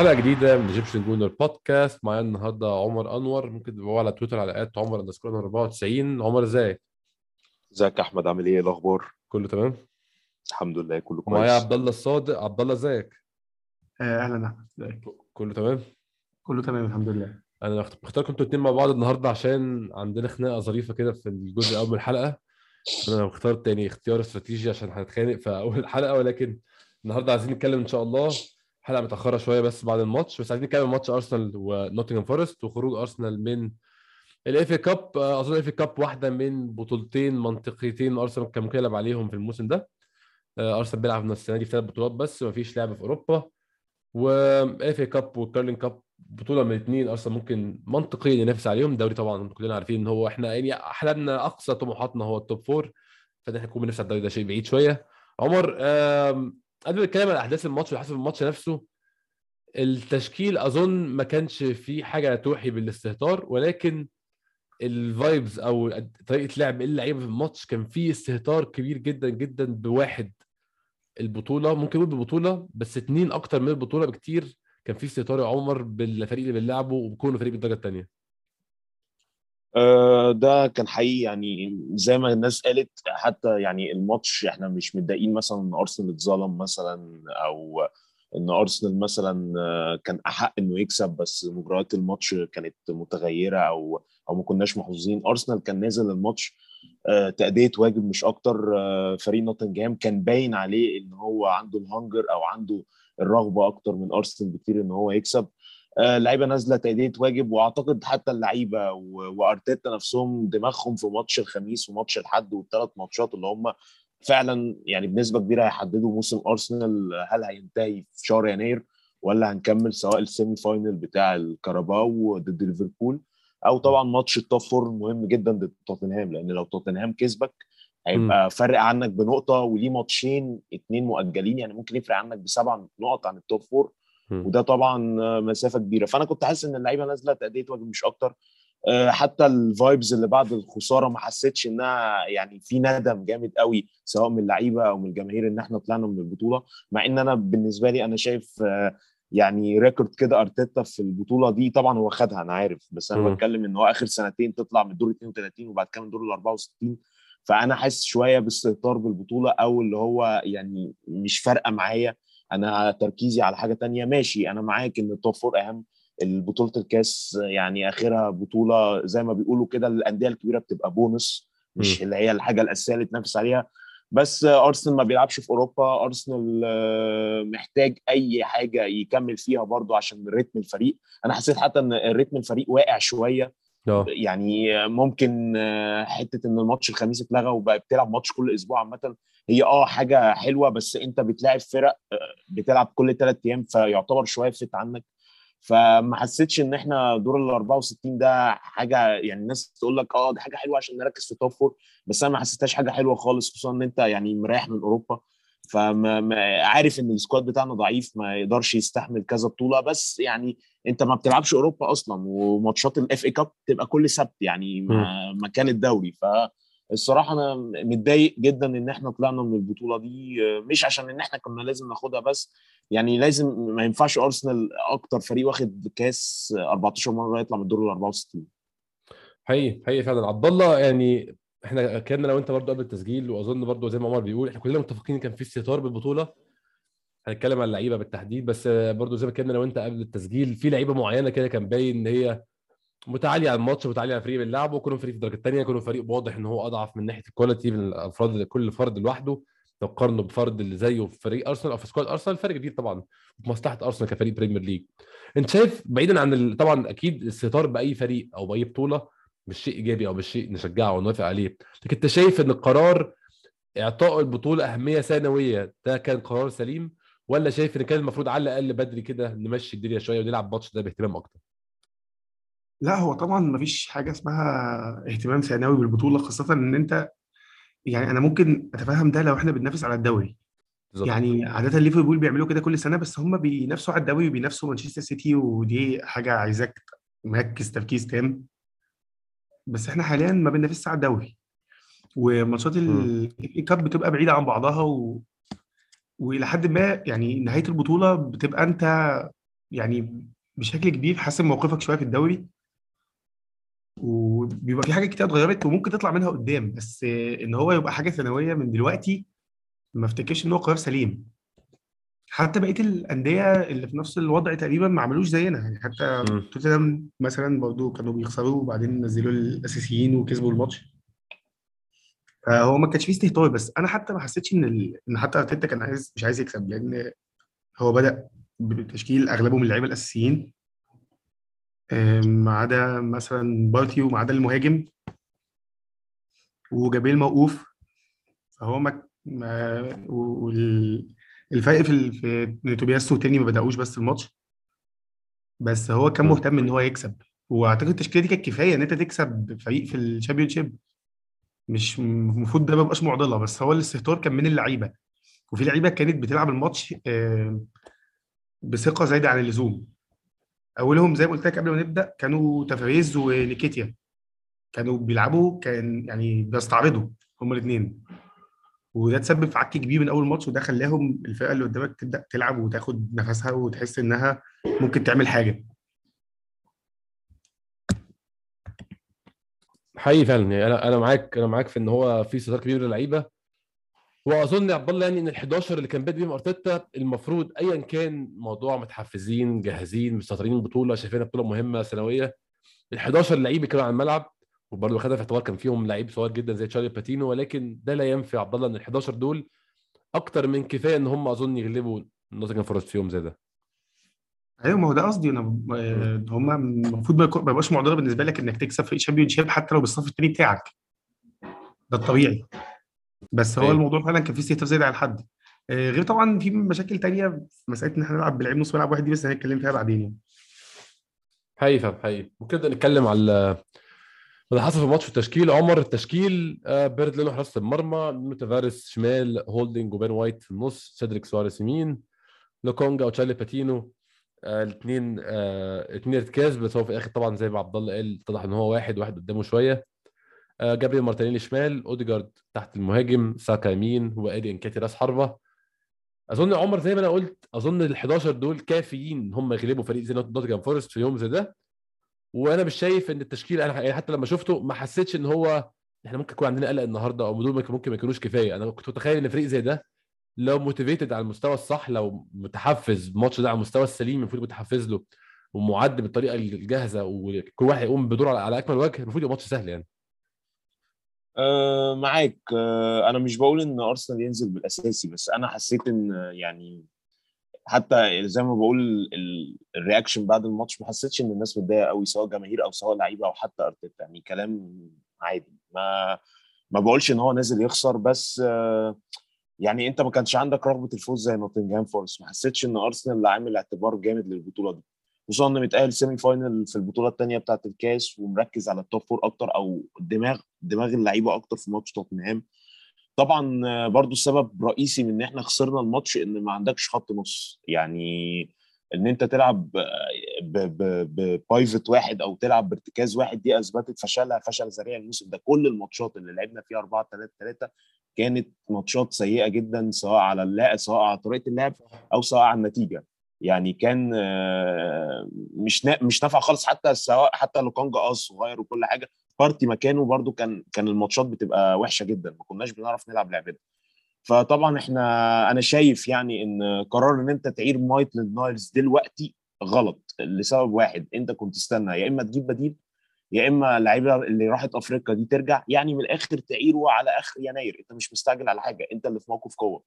حلقة جديدة من Egyptian Gooner Podcast معايا النهارده عمر أنور. ممكن تبقوا على تويتر على at عمر underscore 94 عمر إزاي؟ إزيك يا أحمد؟ عامل إيه؟ إيه الأخبار؟ كله تمام؟ الحمد لله كله معايا كويس. عبد الله الصادق. عبد الله إزيك؟ آه، أهلا أحمد. إزيك؟ كله تمام؟ كله تمام الحمد لله. أنا مخت- مختاركم أنتوا اتنين مع بعض النهارده عشان عندنا خناقة ظريفة كده في الجزء الأول من الحلقة. أنا اخترت يعني اختيار استراتيجي عشان هنتخانق في أول الحلقة ولكن النهارده عايزين نتكلم إن شاء الله. حلقه متأخرة شوية بس بعد الماتش بس عايزين نتكلم ماتش أرسنال ونوتنغهام فورست وخروج أرسنال من ال FA Cup أظن ال FA Cup واحدة من بطولتين منطقيتين أرسنال كان ممكن يلعب عليهم في الموسم ده. آه، أرسنال بيلعب من السنة دي في ثلاث بطولات بس مفيش لعب في أوروبا. و FA Cup وال Carling Cup بطولة من الاثنين أرسنال ممكن منطقيا ينافس عليهم. الدوري طبعا كلنا عارفين إن هو إحنا يعني أحلامنا أقصى طموحاتنا هو ال top four فإن إحنا نكون على الدوري ده شيء بعيد شوية. عمر قبل ما نتكلم عن أحداث الماتش في الماتش نفسه التشكيل أظن ما كانش فيه حاجة توحي بالاستهتار ولكن الفايبز أو طريقة لعب اللعيبة في الماتش كان فيه استهتار كبير جدا جدا بواحد البطولة. ممكن نقول ببطولة بس اتنين أكتر من البطولة بكتير كان فيه استهتار يا عمر بالفريق اللي بنلعبه وبكونه فريق بالدرجة الثانية ده كان حقيقي يعني زي ما الناس قالت حتى يعني الماتش إحنا مش متضايقين مثلا إن أرسنال اتظلم مثلا أو إن أرسنال مثلا آه، كان أحق إنه يكسب بس مجريات الماتش كانت متغيرة أو أو ما كناش محظوظين. أرسنال كان نازل الماتش آه، تأدية واجب مش أكتر. آه، فريق نوتنجهام كان باين عليه إن هو عنده ال hunger أو عنده الرغبة أكتر من أرسنال بكتير إن هو يكسب. آه، اللعيبه نازلة تأدية واجب وأعتقد حتى اللعيبة وأرتيتا نفسهم دماغهم في ماتش الخميس وماتش الحد والثلاث ماتشات اللي هم فعلا يعني بنسبة كبيرة هيحددوا موسم أرسنال هل هينتهي في شهر يناير ولا هنكمل سواء ال semi final بتاع الكاراباو ضد ليفربول أو طبعا ماتش ال top four مهم جدا ضد توتنهام لأن لو توتنهام كسبك هيبقى فرق عنك بنقطة وليه ماتشين اتنين مؤجلين يعني ممكن يفرق عنك بسبع نقط عن ال top four. وده طبعا مسافة كبيرة. فأنا كنت حاسس إن اللعيبة نازلة تأدية واجب مش أكتر. آه، حتى ال vibes اللي بعد الخسارة ما حسيتش إنها يعني في ندم جامد قوي سواء من اللعيبة أو من الجماهير إن إحنا طلعنا من البطولة. مع إن أنا بالنسبة لي أنا شايف آه، يعني record كده أرتيتا في البطولة دي طبعا هو خدها أنا عارف. بس أنا مم. بتكلم إن هو آخر سنتين تطلع من الدور 32 وبعد كده من الدور ال 64 فأنا حاسس شوية باستهتار بالبطولة أو اللي هو يعني مش فارقة معايا. أنا تركيزي على حاجة تانية. ماشي أنا معاك ان ال top four اهم البطوله الكاس يعني اخرها بطولة زي ما بيقولوا كده الأندية الكبيرة بتبقى بونص مش اللي هي الحاجة الأساسية اللي تنافس عليها. بس ارسنال ما بيلعبش في أوروبا. ارسنال آه، محتاج أي حاجة يكمل فيها برضو عشان رتم الفريق. أنا حسيت حتى إن رتم الفريق واقع شوية. آه. يعني ممكن آه، حتة إن الماتش الخميس اتلغى وبقى بتلعب ماتش كل أسبوع عامة هي آه حاجة حلوة بس أنت بتلاعب فرق آه، بتلعب كل ثلاث أيام فيعتبر شوية فيت عنك. فما حسيتش إن إحنا دور ال 64 ده حاجة يعني الناس تقول لك آه دي حاجة حلوة عشان نركز في top four بس أنا ما حسيتهاش حاجة حلوة خالص خصوصا إن أنت يعني مريح من أوروبا. فعارف إن ال squad بتاعنا ضعيف ما يقدرش يستحمل كذا بطولة بس يعني أنت ما بتلعبش أوروبا أصلا وماتشات ال FA Cup تبقى كل سبت يعني مكان الدوري. فالصراحة أنا متضايق جدا إن إحنا طلعنا من البطولة دي مش عشان إن إحنا كنا لازم ناخدها بس يعني لازم ما ينفعش أرسنال أكتر فريق واخد كاس 14 مرة يطلع من الدور ال 64 حقيقي حقيقي فعلا. عبد الله يعني إحنا اتكلمنا لو انت برضو قبل التسجيل واظن برضو زي ما عمر بيقول إحنا كلنا متفقين كان في استهتار بالبطولة هنتكلم عن اللعيبة بالتحديد بس برضو زي ما اتكلمنا لو انت قبل التسجيل في لعيبة معينة كده كان باين ان هي متعالية على الماتش متعالية على الفريق اللي لعبه كلهم فريق في الدرجة الثانية كلهم فريق واضح ان هو أضعف من ناحية ال quality من الأفراد كل فرد لوحده لو قارنه بفرد اللي زيه في فريق أرسنال أو في squad أرسنال فرق كبير طبعا في مصلحة أرسنال كفريق Premier League أنت شايف بعيدا عن. طبعا أكيد الاستهتار بأي فريق أو بأي بطولة مش شيء إيجابي أو مش شيء نشجعه ونوافق عليه. لكن أنت شايف إن القرار إعطاء البطولة أهمية ثانوية ده كان قرار سليم ولا شايف إن كان المفروض على الأقل بدري كده نمشي الدنيا شوية ونلعب الماتش ده باهتمام أكتر؟ لا هو طبعا مفيش حاجة اسمها اهتمام ثانوي بالبطولة خاصة إن أنت يعني أنا ممكن أتفهم ده لو إحنا بننافس على الدوري. بالظبط. يعني عادة ليفربول بيعملوا كده كل سنة بس هم بينافسوا على الدوري وبينافسوا مانشستر سيتي ودي حاجة عايزاك مركز تركيز تام. بس إحنا حاليا ما بننافسش على الدوري وماتشات مم. ال FA Cup بتبقى بعيدة عن بعضها و... وإلى حد ما يعني نهاية البطولة بتبقى أنت يعني بشكل كبير حاسم موقفك شوية في الدوري. وبيبقى في حاجات كتير اتغيرت وممكن تطلع منها قدام بس إن هو يبقى حاجة ثانوية من دلوقتي ما افتكرش إن هو قرار سليم. حتى بقية الأندية اللي في نفس الوضع تقريبا ما عملوش زينا. يعني حتى. توتنهام مثلا برضو كانوا بيخسروا وبعدين نزلوا الأساسيين وكسبوا الماتش. فهو ما كانش فيه استهتار بس أنا حتى ما حسيتش إن ال... إن حتى أرتيتا كان عايز مش عايز يكسب لأن هو بدأ بتشكيل اغلبه من اللعيبة الأساسيين. آم، ما عدا مثلا بارتي وما عدا المهاجم وجابرييل موقوف. فهو ما, ما وال... الفرق في ال... في إن توبياس وتاني ما بدأوش بس الماتش. بس هو كان. مهتم إن هو يكسب. وأعتقد التشكيلة دي كانت كفاية إن أنت تكسب فريق في ال Championship مش المفروض ده ما يبقاش معضلة بس هو الاستهتار كان من اللعيبة. وفي لعيبة كانت بتلعب الماتش بثقة زايدة عن اللزوم. أولهم زي ما قلت لك قبل ما نبدأ كانوا تافاريز ونيكيتيا. كانوا بيلعبوا كان يعني بيستعرضوا هما الاثنين وده تسبب في عك كبير من أول ماتش وده خلاهم الفرقة اللي قدامك تبدأ تلعب وتاخد نفسها وتحس إنها ممكن تعمل حاجة. حقيقي فعلا. يعني أنا أنا معاك أنا معاك في إن هو في استثمار كبير للعيبة. وأظن يا عبد الله يعني إن ال 11 اللي كان بادئ بيهم أرتيتا المفروض ايا كان موضوع متحفزين جاهزين مسيطرين البطوله شايفينها بطولة مهمة سنويه ال 11 لعيب كانوا على الملعب وبرضه خدها في اعتبار كان فيهم لعيب صغير جدا زي تشارلي باتينو ولكن ده لا ينفي عبد الله إن ال 11 دول أكتر من كفاية إن هم أظن يغلبوا نوتنجهام فورست في يوم زي ده. أيوه ما هو ده قصدي. أنا آه، هما المفروض ما يبقاش معضلة بالنسبة لك إنك تكسب فريق Championship حتى لو بالصف الثاني بتاعك. ده الطبيعي. بس هو أيوة. الموضوع فعلا كان فيه استهتار زايد عن الحد آه، غير طبعا في مشاكل تانية في مسألة إن إحنا نلعب بلعيب نص ملعب واحد دي بس هنتكلم فيها بعدين يعني. حقيقي حقيقي. نبدأ نتكلم على اللي حصل في الماتش في التشكيل عمر التشكيل آه، بيرند لينو حراسة المرمى تافاريس شمال هولدنج وبين وايت في النص سيدريك سواريز يمين لوكونجا وتشارلي باتينو الاثنين الاثنين ارتكاز بس هو في الآخر طبعا زي ما عبد الله قال اتضح إن هو واحد واحد قدامه شوية. آه، جابريل مارتينيلي شمال أوديجارد تحت المهاجم ساكا يمين وإدي إنكيتيا راس حربة. أظن عمر زي ما أنا قلت أظن ال 11 دول كافيين هم يغلبوا فريق زي نوتنجهام فورست في يوم زي ده. وأنا مش شايف ان التشكيل أنا يعني حتى لما شفته ما حسيتش ان هو إحنا ممكن يكون عندنا قلق النهارده أو ممكن ما يكونوش كفاية. أنا كنت متخيل إن فريق زي ده لو motivated على المستوى الصح لو متحفز الماتش ده على المستوى السليم المفروض متحفز له ومعد بالطريقة الجاهزة وكل واحد يقوم بدوره على- أكمل وجه المفروض يبقى ماتش سهل يعني. آه معاك. آه أنا مش بقول إن أرسنال ينزل بالأساسي بس أنا حسيت إن يعني حتى زي ما بقول ال- ال reaction بعد الماتش ما حسيتش إن الناس متضايقة قوي سواء جماهير أو سواء لعيبة أو حتى أرتيتا يعني كلام عادي. ما ما بقولش إن هو نازل يخسر بس يعني أنت ما كانش عندك رغبة الفوز زي نوتنجهام فورست. ما حسيتش إن أرسنال عامل اعتبار جامد للبطولة دي. خصوصا انه متأهل semi final في البطولة الثانية بتاعة الكاس ومركز على ال top four أكتر أو دماغ دماغ اللعيبة أكتر في ماتش توتنهام. طبعا برضو السبب رئيسي من إن إحنا خسرنا الماتش إن ما عندكش خط نص. يعني إن أنت تلعب ب pivot واحد أو تلعب بارتكاز واحد دي أثبتت فشلها فشل ذريع الموسم ده. كل الماتشات اللي لعبنا فيها 4 3 3 كانت ماتشات سيئة جدا سواء على اللعب سواء على طريقة اللعب أو سواء على النتيجة. يعني كان آه، مش مش نافع خالص حتى سواء حتى لوكونجا آه صغير وكل حاجة بارتي مكانه برضو كان كان الماتشات بتبقى وحشة جدا ما كناش بنعرف نلعب لعبنا. فطبعا إحنا أنا شايف يعني إن قرار إن أنت تعير مايتلاند نايلز دلوقتي غلط لسبب واحد أنت كنت تستنى يا إما تجيب بديل يا إما اللعيبة اللي راحت أفريقيا دي ترجع. يعني من الآخر تعيره على آخر يناير. أنت مش مستعجل على حاجة أنت اللي في موقف قوة.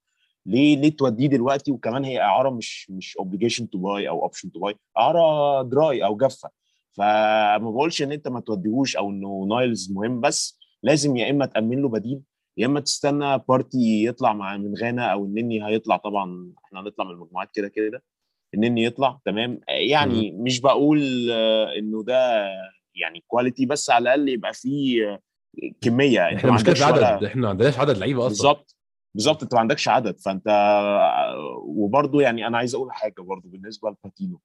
ليه ليه توديه دلوقتي؟ وكمان هي إعارة مش مش obligation to buy أو option to buy إعارة dry أو جافة. فما بقولش إن أنت ما توديهوش أو إنه نايلز مهم بس لازم يا إما تأمن له بديل يا إما تستنى بارتي يطلع مع من غانا أو النني هيطلع. طبعا إحنا هنطلع من المجموعات كده كده النني يطلع تمام؟ يعني مش بقول آه، إنه ده يعني quality بس على الأقل يبقى فيه آه، كمية. أنت إحنا ما مشكله عندكش ولا- إحنا ما عندناش عدد لعيبة أصلا. بالظبط. بالظبط أنت ما عندكش عدد. فأنت وبرضه يعني أنا عايز أقول حاجة برضه بالنسبة لباتينو.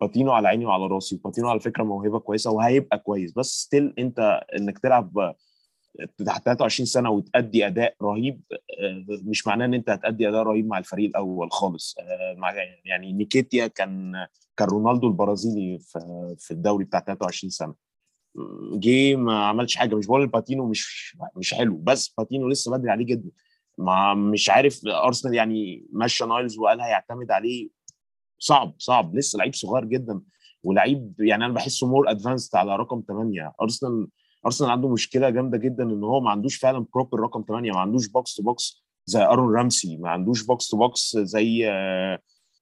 باتينو على عيني وعلى راسي وباتينو على فكرة موهبة كويسة وهيبقى كويس. بس still أنت إنك تلعب تحت 23 سنة وتأدي أداء رهيب آه، مش معناه إن أنت هتأدي أداء رهيب مع الفريق الأول خالص. آه، يعني نكيتيا كان كان رونالدو البرازيلي في في الدوري بتاع 23 سنة. جه ما عملش حاجة مش بقول باتينو مش مش حلو بس باتينو لسه بدري عليه جدا. ما مش عارف أرسنال يعني مشى نايلز وقال هيعتمد عليه صعب صعب. لسه لعيب صغير جدا ولعيب يعني أنا بحسه more advanced على رقم 8 ارسنال ارسنال عنده مشكلة جامدة جدا إن هو ما عندوش فعلا proper رقم 8 ما عندوش box to box زي ارون رامسي ما عندوش box to box زي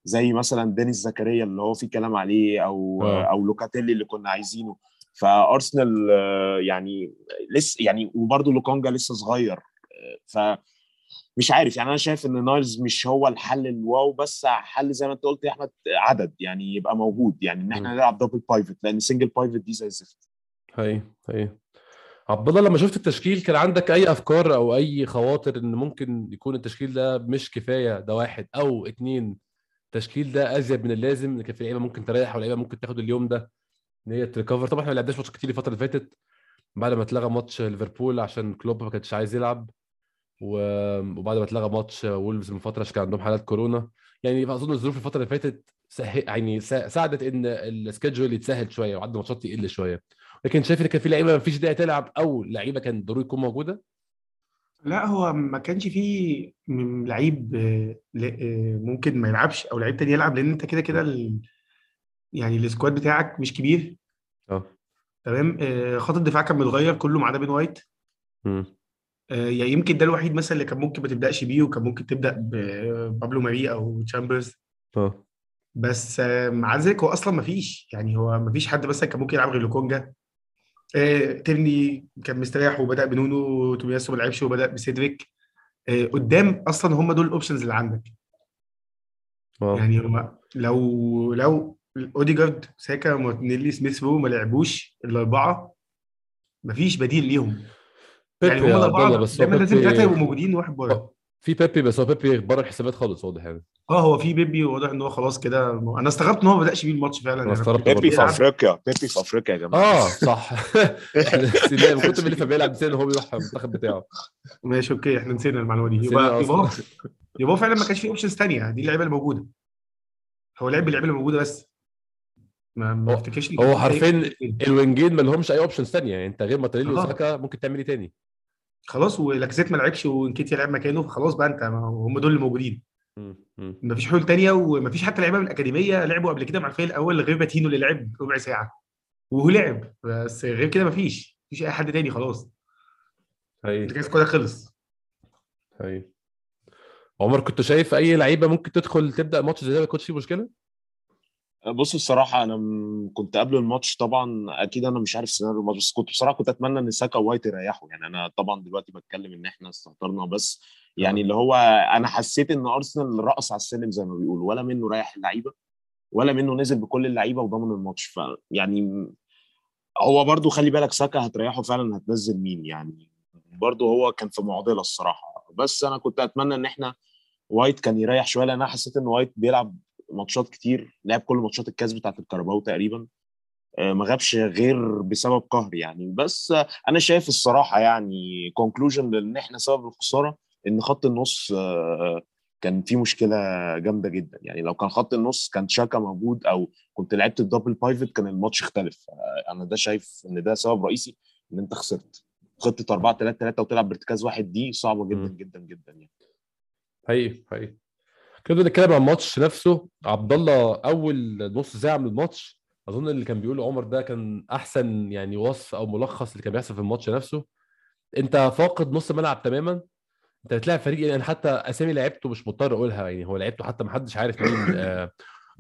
زي مثلا دينيس زكريا اللي هو في كلام عليه أو آه. أو لوكاتيلي اللي كنا عايزينه. فارسنال آه، يعني لسه يعني وبرده لوكونجا لسه صغير. آه، ف مش عارف يعني أنا شايف إن نايلز مش هو الحل الواو بس حل زي ما أنت قلت يا احمد عدد يعني يبقى موجود يعني إن إحنا. نلعب double pivot لأن single pivot دي زي الزفت. هي هي عبد الله لما شفت التشكيل كان عندك أي أفكار أو أي خواطر إن ممكن يكون التشكيل ده مش كفاية ده واحد أو اتنين التشكيل ده أزيد من اللازم إن كان في لعيبة ممكن تريح ولعيبة ممكن تاخد اليوم ده إن هي ت recover طبعا إحنا ما لعبناش ماتش كتير الفترة اللي فاتت بعد ما اتلغى ماتش ليفربول عشان كلوب ما كانش عايز يلعب. وبعد ما اتلغى ماتش وولفز من فترة عشان كان عندهم حالات كورونا. يعني أظن الظروف الفترة اللي فاتت سه... يعني سا- ساعدت إن ال schedule يتسهل شوية وعدد الماتشات يقل شوية. لكن شايف إن كان في لعيبة ما فيش داعي تلعب أو لعيبة كان ضروري تكون موجودة؟ لا هو ما كانش فيه لعيب ممكن ما يلعبش أو لعيب تاني يلعب لأن أنت كده كده ال- يعني ال squad بتاعك مش كبير. آه. تمام؟ آه، خط الدفاع كان متغير كله ما عدا بن وايت. مم. آه، يعني يمكن ده الوحيد مثلا اللي كان ممكن ما تبدأش بيه وكان ممكن تبدأ ببابلو ماري أو تشامبرز. آه. بس آه، مع ذلك هو أصلا ما فيش يعني هو ما فيش حد مثلا كان ممكن يلعب غير لوكونجا. آه، تيرني كان مستريح وبدأ بنونو تومياسو ما لعبش وبدأ بسيدريك. آه، قدام أصلا هم دول ال options اللي عندك. يعني هو لو لو أوديجارد ساكا مارتينيلي سميث رو ما لعبوش الأربعة مفيش بديل ليهم. يعني هم الاربعه بس لازم ثلاثة يبقوا موجودين وواحد بره. في بيبي بس هو بيبي بره الحسابات خالص واضح يعني. آه هو في بيبي واضح إن هو خلاص كده. أنا استغربت إن هو ما بدأش بيه الماتش فعلا. أنا يعني استغربت كنت بيبي في أفريقيا بيبي في أفريقيا يا جماعة. آه صح. ما اللي بيلعب نسينا إن هو بيروح المنتخب بتاعه. ماشي okay إحنا نسينا المعلومة دي. نسينا يبقى يبقى فعلا ما كانش في options ثانية دي اللعيبة اللي موجودة. هو لعب اللعيبة اللي موجودة بس. ما افتكرش هو حرفيا. الوينجين ما لهمش أي options ثانية يعني أنت غير مارتينيلي آه. وساكا ممكن تعمل إيه تاني؟ خلاص ولاكزيت ما لعبش ونكيتيا لعب مكانه فخلاص بقى انت هم دول اللي موجودين. مفيش حلول تانية ومفيش حتى لعيبة من الأكاديمية لعبوا قبل كده مع الفريق الأول غير باتينو اللي لعب ربع ساعة وهو لعب بس غير كده مفيش مفيش أي حد تاني خلاص. انت كده خلص. هي عمر كنت شايف أي لعيبة ممكن تدخل تبدأ ماتش زي ده ما يكونش فيه مشكلة؟ بص الصراحة أنا م- كنت قبل الماتش طبعا أكيد أنا مش عارف سيناريو الماتش بس كنت بصراحة كنت أتمنى إن ساكا ووايت يريحوا يعني أنا طبعا دلوقتي بتكلم إن إحنا استهترنا بس يعني اللي هو أنا حسيت إن أرسنال رقص على السلم زي ما بيقولوا ولا منه رايح اللعيبة ولا منه نزل بكل اللعيبة وضمن الماتش. فيعني هو برضو خلي بالك ساكا هتريحه فعلا هتنزل مين؟ يعني برضو هو كان في معضلة الصراحة. بس أنا كنت أتمنى إن إحنا وايت كان يريح شوية لأن أنا حسيت إن وايت بيلعب ماتشات كتير لعب كل ماتشات الكاس بتاعت الكاراباو تقريبا. آه، ما غابش غير بسبب قهري يعني. بس أنا شايف الصراحة يعني conclusion لأن إحنا سبب الخسارة إن خط النص آه، كان في مشكلة جامدة جدا. يعني لو كان خط النص كان شاكا موجود أو كنت لعبت ال double pivot كان الماتش اختلف. آه، أنا ده شايف إن ده سبب رئيسي إن أنت خسرت. خطة 4 3 3 وتلعب بارتكاز واحد دي صعبة جدا. جدا جدا يعني. حقيقي حقيقي. كده نتكلم عن الماتش نفسه. عبد الله أول نص ساعة من الماتش أظن اللي كان بيقوله عمر ده كان أحسن يعني وصف أو ملخص اللي كان بيحصل في الماتش نفسه. أنت فاقد نص ملعب تماما. أنت بتلاعب فريق يعني حتى أسامي لعيبته مش مضطر أقولها يعني. هو لعيبته حتى ما حدش عارف مين آه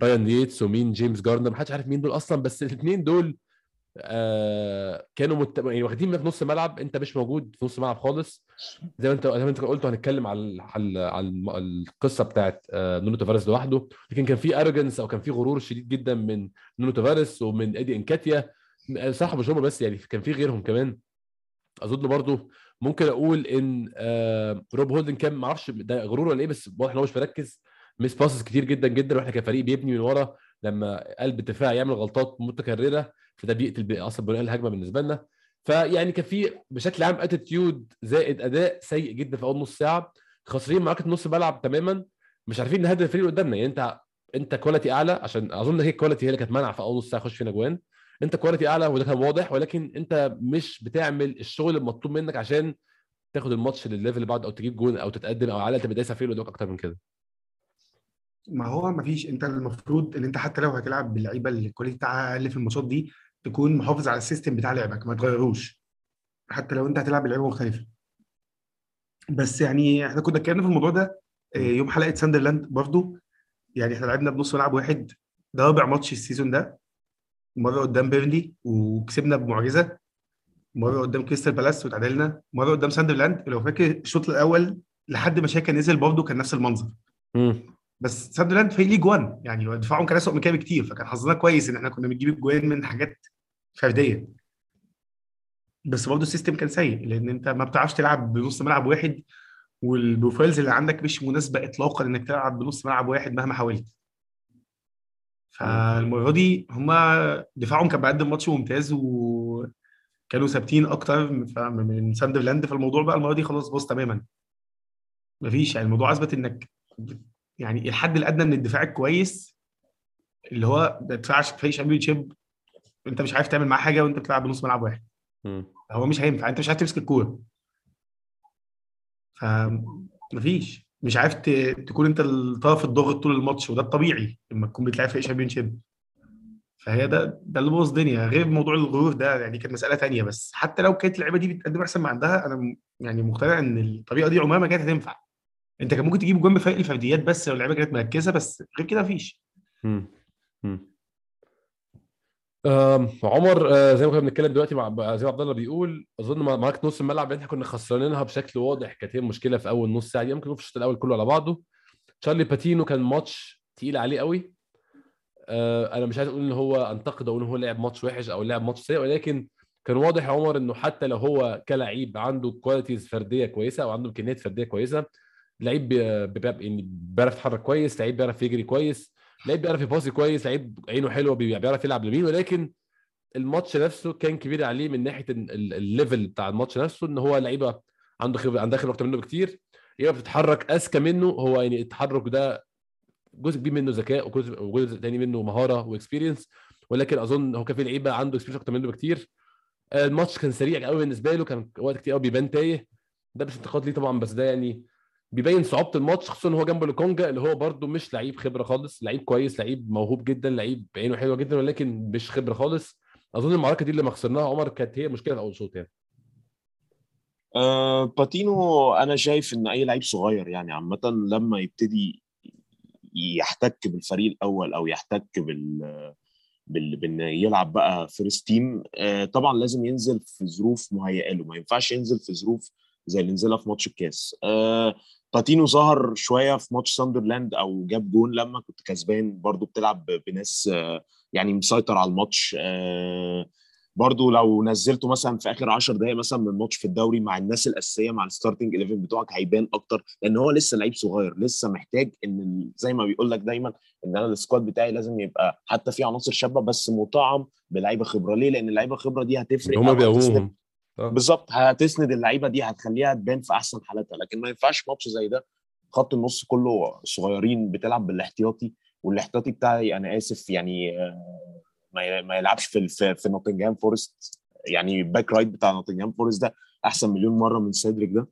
رايان ييتس ومين جيمس جاردنر ما حدش عارف مين دول أصلا. بس الاثنين دول آه كانوا مت... يعني واخدين منك نص ملعب انت مش موجود في نص ملعب خالص. زي ما انت زي ما انت قلت هنتكلم على على على القصة بتاعت آه نونو تافاريس لوحده. لكن كان في arrogance أو كان في غرور شديد جدا من نونو تافاريس ومن ادي إنكيتيا. آه، صح مش بس يعني كان في غيرهم كمان. أظن برضو ممكن أقول إن روب هولدينج كان ما أعرفش ده غرور ولا إيه بس واضح إن هو مش مركز. miss passes كتير جدا جدا وإحنا كفريق بيبني من ورا. لما قلب الدفاع يعمل غلطات متكررة فده بيقتل بي- أصلا بناء الهجمة بالنسبة لنا. فيعني كان في بشكل عام attitude زائد أداء سيء جدا في أول نص ساعة. خاسرين معاك نص ملعب تماما. مش عارفين نهدد الفريق اللي قدامنا. يعني انت أنت quality أعلى عشان أظن هي ال quality هي اللي كانت مانعة في أول نص ساعة يخش فينا جوان. أنت quality أعلى وده كان واضح ولكن أنت مش بتعمل الشغل المطلوب منك عشان تاخد الماتش للل level اللي بعده أو تجيب جون أو تتقدم أو على الأقل تبقى دايس الفريق اللي قدامك أكتر من كده. ما هو ما فيش. انت المفروض ان انت حتى لو هتلعب باللعيبة اللي ال quality بتاعها أقل في الماتشات دي تكون محافظ على ال system بتاع لعبك ما تغيروش. حتى لو انت هتلعب بلعيبة مختلفة. بس يعني إحنا كنا اتكلمنا في الموضوع ده آه، يوم حلقة ساندرلاند برضو. يعني إحنا لعبنا بنص ملعب واحد ده رابع ماتش ال season ده. مرة قدام بيرنلي وكسبنا بمعجزة. مرة قدام كريستال بالاس وتعادلنا. مرة قدام ساندرلاند لو فاكر الشوط الأول لحد ما شاكا نزل برضه كان نفس المنظر. بس ساندرلاند فريق ليه جوان يعني دفاعهم كان اسوء من كده بكتير فكان حظنا كويس إن إحنا كنا بنجيب جوان من حاجات فردية. بس برضه ال system كان سيء لأن أنت ما بتعرفش تلعب بنص ملعب واحد وال profiles اللي عندك مش مناسبة اطلاقا إنك تلعب بنص ملعب واحد مهما حاولت. فالمرة دي هما دفاعهم كان بيقدم ماتش ممتاز وكانوا ثابتين أكتر من ساندرلاند فالموضوع بقى المرة دي خلاص باظ تماما. مفيش يعني الموضوع أثبت إنك يعني الحد الأدنى من الدفاع الكويس اللي هو دفاع فريق Championship انت مش عارف تعمل معاه حاجة وانت بتلعب بنص ملعب واحد. مم. هو مش هينفع انت مش عارف تمسك الكورة. فمفيش مش عارف تكون انت الطرف الضاغط طول الماتش وده الطبيعي لما تكون بتلعب فريق Championship. فهي ده ده اللي بوظ الدنيا. غير موضوع الغرور ده يعني كانت مسألة تانية بس. حتى لو كانت اللعيبة دي بتقدم أحسن ما عندها أنا م- يعني مقتنع إن الطريقة دي عمرها ما كانت هتنفع. انت كان ممكن تجيب جنب فرق الفرديات بس لو اللعيبة كانت مركزة بس غير كده مفيش مم. مم. آم، عمر آه، زي ما كنا بنتكلم دلوقتي مع زي ما عبد الله بيقول أظن مع- معاك نص الملعب إحنا كنا خسرانينها بشكل واضح كانت هي المشكلة في أول نص ساعة يمكن في الشوط الأول كله على بعضه تشارلي باتينو كان ماتش تقيل عليه قوي آه، أنا مش عايز أقول إن هو أنتقد أو إن هو لعب ماتش وحش أو لعب ماتش سيء ولكن كان واضح يا عمر إنه حتى لو هو كلاعب عنده qualities فردية كويسة أو عنده إمكانيات فردية كويسة لعيب يعني بيعرف يتحرك كويس لعيب بيعرف يجري كويس لعيب بيعرف يباصي كويس لعيب عينه حلوة بي- بيعرف يلعب يمين ولكن الماتش نفسه كان كبير عليه من ناحية ال- ال- ال level بتاع الماتش نفسه إن هو لعيبة عنده خبره عندها خبرة أكتر منه بكتير. لعيبة بتتحرك أذكى منه هو يعني التحرك ده جزء كبير منه ذكاء وجزء وجزء تاني منه مهارة و experience ولكن أظن هو كان في لعيبة عنده experience أكتر منه بكتير. آه، الماتش كان سريع قوي بالنسبة له كان وقت كتير قوي بيبان تايه. ده مش انتقاد ليه طبعا بس ده يعني بيبين صعوبة الماتش خصوصا هو جنب لوكونجا اللي هو برده مش لعيب خبرة خالص لعيب كويس لعيب موهوب جدا لعيب عينه حلوة جدا ولكن مش خبرة خالص. أظن المعركة دي اللي ما خسرناها عمر كانت هي مشكلة أول شوط يعني. آه باتينو أنا شايف إن أي لعيب صغير يعني عامة لما يبتدي يحتك بالفريق الأول أو يحتك بال بال بإن يلعب بقى first team آه طبعا لازم ينزل في ظروف مهيئة له. ما ينفعش ينزل في ظروف زي اللي نزلها في ماتش الكاس. آه باتينو ظهر شوية في ماتش ساندرلاند أو جاب جون لما كنت كسبان برضو بتلعب بناس آه يعني مسيطر على الماتش. آه برضو لو نزلته مثلا في آخر 10 دقائق مثلا من ماتش في الدوري مع الناس الأساسية مع ال starting 11 بتوعك هيبان أكتر لأن هو لسه لعيب صغير لسه محتاج إن زي ما بيقول لك دايما إن أنا ال squad بتاعي لازم يبقى حتى فيه عناصر شابة بس مطعم بلعيبة خبرة. ليه؟ لأن اللعيبة الخبره دي هتفرق هم بيقومهم بالظبط هتسند اللعيبة دي هتخليها تبان في أحسن حالاتها. لكن ما ينفعش ماتش زي ده خط النص كله صغيرين بتلعب بالاحتياطي والاحتياطي بتاعي أنا آسف يعني آه، ما يلعبش في في, نوتنجهام فورست. يعني back right بتاع نوتنجهام فورست ده أحسن مليون مرة من سيدريك ده.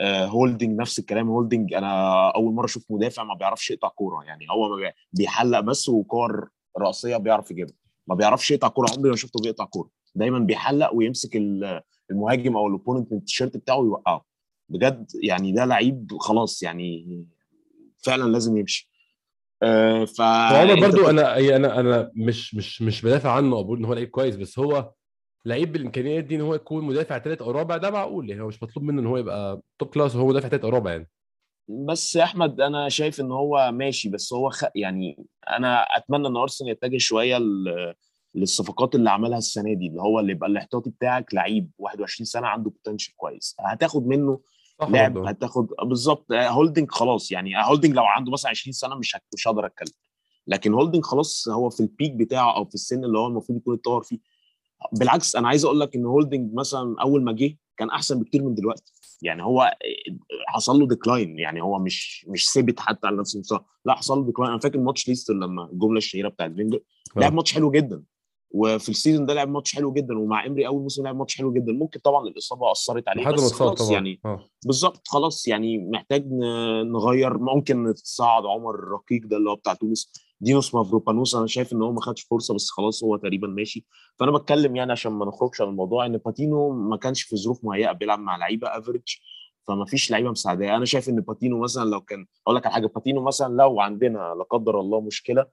آه، هولدنج نفس الكلام هولدنج أنا أول مرة أشوف مدافع ما بيعرفش يقطع كورة. يعني هو بيحلق بس وكور رأسية بيعرف يجيبها. ما بيعرفش يقطع كورة عمري ما شفته بيقطع كورة. دايما بيحلق ويمسك ال- المهاجم أو ال opponent من التيشيرت بتاعه ويوقعه. بجد يعني ده لعيب خلاص يعني فعلا لازم يمشي. آه ف أنت برضو بت- أنا أنا أنا مش مش مش بدافع عنه أو بقول إن هو لعيب كويس بس هو لعيب بالإمكانيات دي إن هو يكون مدافع ثالث أو رابع ده معقول. يعني هو مش مطلوب منه إن هو يبقى top class وهو مدافع ثالث أو رابع يعني. بس يا أحمد أنا شايف إن هو ماشي بس هو خ... يعني أنا أتمنى إن أرسنال يتجه شوية ل... للصفقات اللي عملها السنة دي اللي هو اللي يبقى الاحتياطي بتاعك لعيب 21 سنة عنده potential كويس. هتاخد منه لعب. هتاخد بالظبط. هولدنج خلاص يعني هولدنج لو عنده مثلا 20 سنة مش مش هقدر أتكلم. لكن هولدنج خلاص هو في ال peak بتاعه أو في السن اللي هو المفروض يكون اتطور فيه. بالعكس أنا عايز أقول لك إن هولدنج مثلا أول ما جه كان أحسن بكتير من دلوقتي. يعني هو حصل له decline يعني هو مش مش ثابت حتى على نفس المستوى. لا حصل له decline أنا فاكر ماتش ليستر لما الجمله الشهيرة بتاعت فينجر. لعب ماتش حلو جدا. وفي ال season ده لعب ماتش حلو جدا ومع إمري أول موسم لعب ماتش حلو جدا. ممكن طبعا الإصابة أثرت عليه بس خلاص طبعا. يعني آه. بالظبط خلاص يعني محتاج نغير. ممكن نتصعد عمر الرقيق ده اللي هو بتاع تونس. دينوس مافروبانوس أنا شايف إن هو ما خدش فرصة بس خلاص هو تقريبا ماشي. فأنا بتكلم يعني عشان ما نخرجش عن الموضوع إن باتينو ما كانش في ظروف مهيئة بيلعب مع لعيبة average فما فيش لعيبة مساعداه أنا شايف إن باتينو مثلا لو كان أقول لك على حاجة باتينو مثلا لو عندنا لا قدر الله مشكلة آه،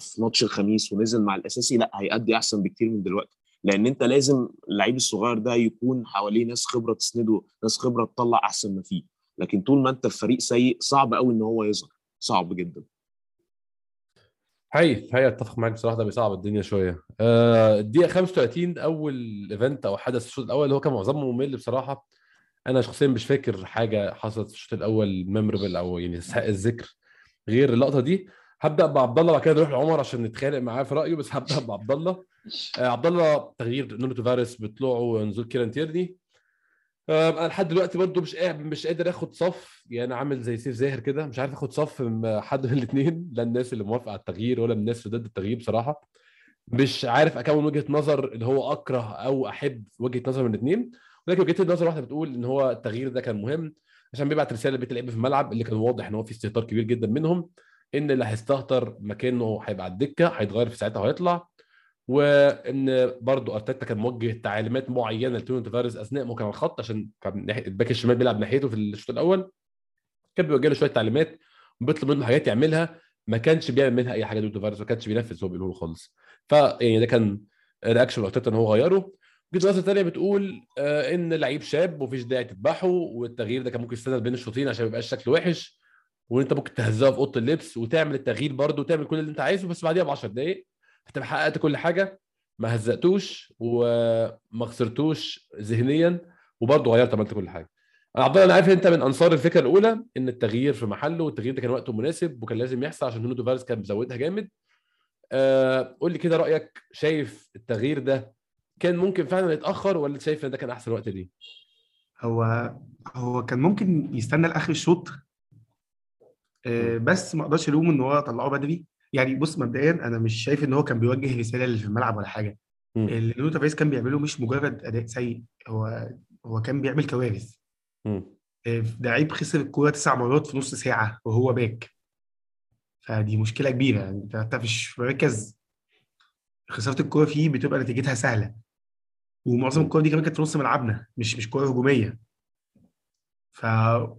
في ماتش الخميس ونزل مع الأساسي لا هيأدي أحسن بكتير من دلوقتي. لأن أنت لازم اللعيب الصغير ده يكون حواليه ناس خبرة تسنده ناس خبرة تطلع أحسن ما فيه. لكن طول ما أنت في فريق سيء صعب قوي إن هو يظهر. صعب جدا. حقيقي حقيقي أتفق معاك بصراحة ده بيصعب الدنيا شوية. آه، الدقيقة 35 أول event أو حدث الشوط الأول اللي هو كان معظمه ممل بصراحة. أنا شخصيا مش فاكر حاجة حصلت في الشوط الأول memorable أو يعني تستحق الذكر. غير اللقطة دي هبدأ بعبد الله بعد كده نروح لعمر عشان نتخانق معاه في رأيه بس هبدأ بعبد الله. آه، عبد الله تغيير نونو تافاريس بطلوعه ونزول كيران تيرني. آه، أنا لحد دلوقتي برضو مش قاعد مش قادر آخد صف يعني عامل زي سيف زاهر كده مش عارف آخد صف من حد من الاثنين لا الناس اللي موافقة على التغيير ولا الناس اللي ضد التغيير بصراحة. مش عارف أكون وجهة نظر اللي هو أكره أو أحب وجهة نظر من الاثنين ولكن وجهة النظر واحدة بتقول إن هو التغيير ده كان مهم عشان بيبعت رسالة لبقية اللعيبة في الملعب اللي كان واضح إن هو في استهتار كبير جدا منهم. إن اللي هيستهتر مكانه هيبقى على الدكة هيتغير في ساعتها وهيطلع. وإن برضو أرتيتا كان موجه تعليمات معينة لنونو تافاريز أثناء على الخط عشان كان الباك الشمال بيلعب ناحيته في الشوط الأول. كان بيوجه له شوية تعليمات وبيطلب منه حاجات يعملها ما كانش بيعمل منها أي حاجة نونو تافاريز ما كانش بينفذ هو بيقوله خالص. فيعني ده كان reaction أرتيتا إن هو غيره. وجهه نظر ثانية بتقول آه، إن لعيب شاب ومفيش داعي تذبحه والتغيير ده كان ممكن يستنى بين الشوطين عشان ما يبقاش شكله وحش. وانت ممكن تهزها في اوضه اللبس وتعمل التغيير برده وتعمل كل اللي انت عايزه بس بعديها ب 10 دقائق هتبقى حققت كل حاجة. ما هزقتوش وما خسرتوش ذهنيا وبرضه غيرت عملت كل حاجة. عبد الله أنا عارف أنت من أنصار الفكرة الأولى إن التغيير في محله والتغيير ده كان وقته مناسب وكان لازم يحصل عشان نونو تافاريز كان مزودها جامد. آه قول لي كده رأيك شايف التغيير ده كان ممكن فعلا يتأخر ولا شايف إن ده كان أحسن وقت ليه؟ هو هو كان ممكن يستنى لآخر الشوط بس ما أقدرش الوم إن هو طلعه بدري. يعني بص مبدئيا أنا مش شايف إن هو كان بيوجه رسالة اللي في الملعب ولا حاجة. اللي نونو تافاريز كان بيعمله مش مجرد أداء سيء هو هو كان بيعمل كوارث. مم. آه، لعيب خسر الكورة تسع مرات في نص ساعة وهو باك. فدي مشكلة كبيرة. يعني أنت مش في مركز خسارة الكورة فيه بتبقى نتيجتها سهلة. ومعظم الكورة دي كمان كانت في نص ملعبنا مش مش كورة هجومية. ف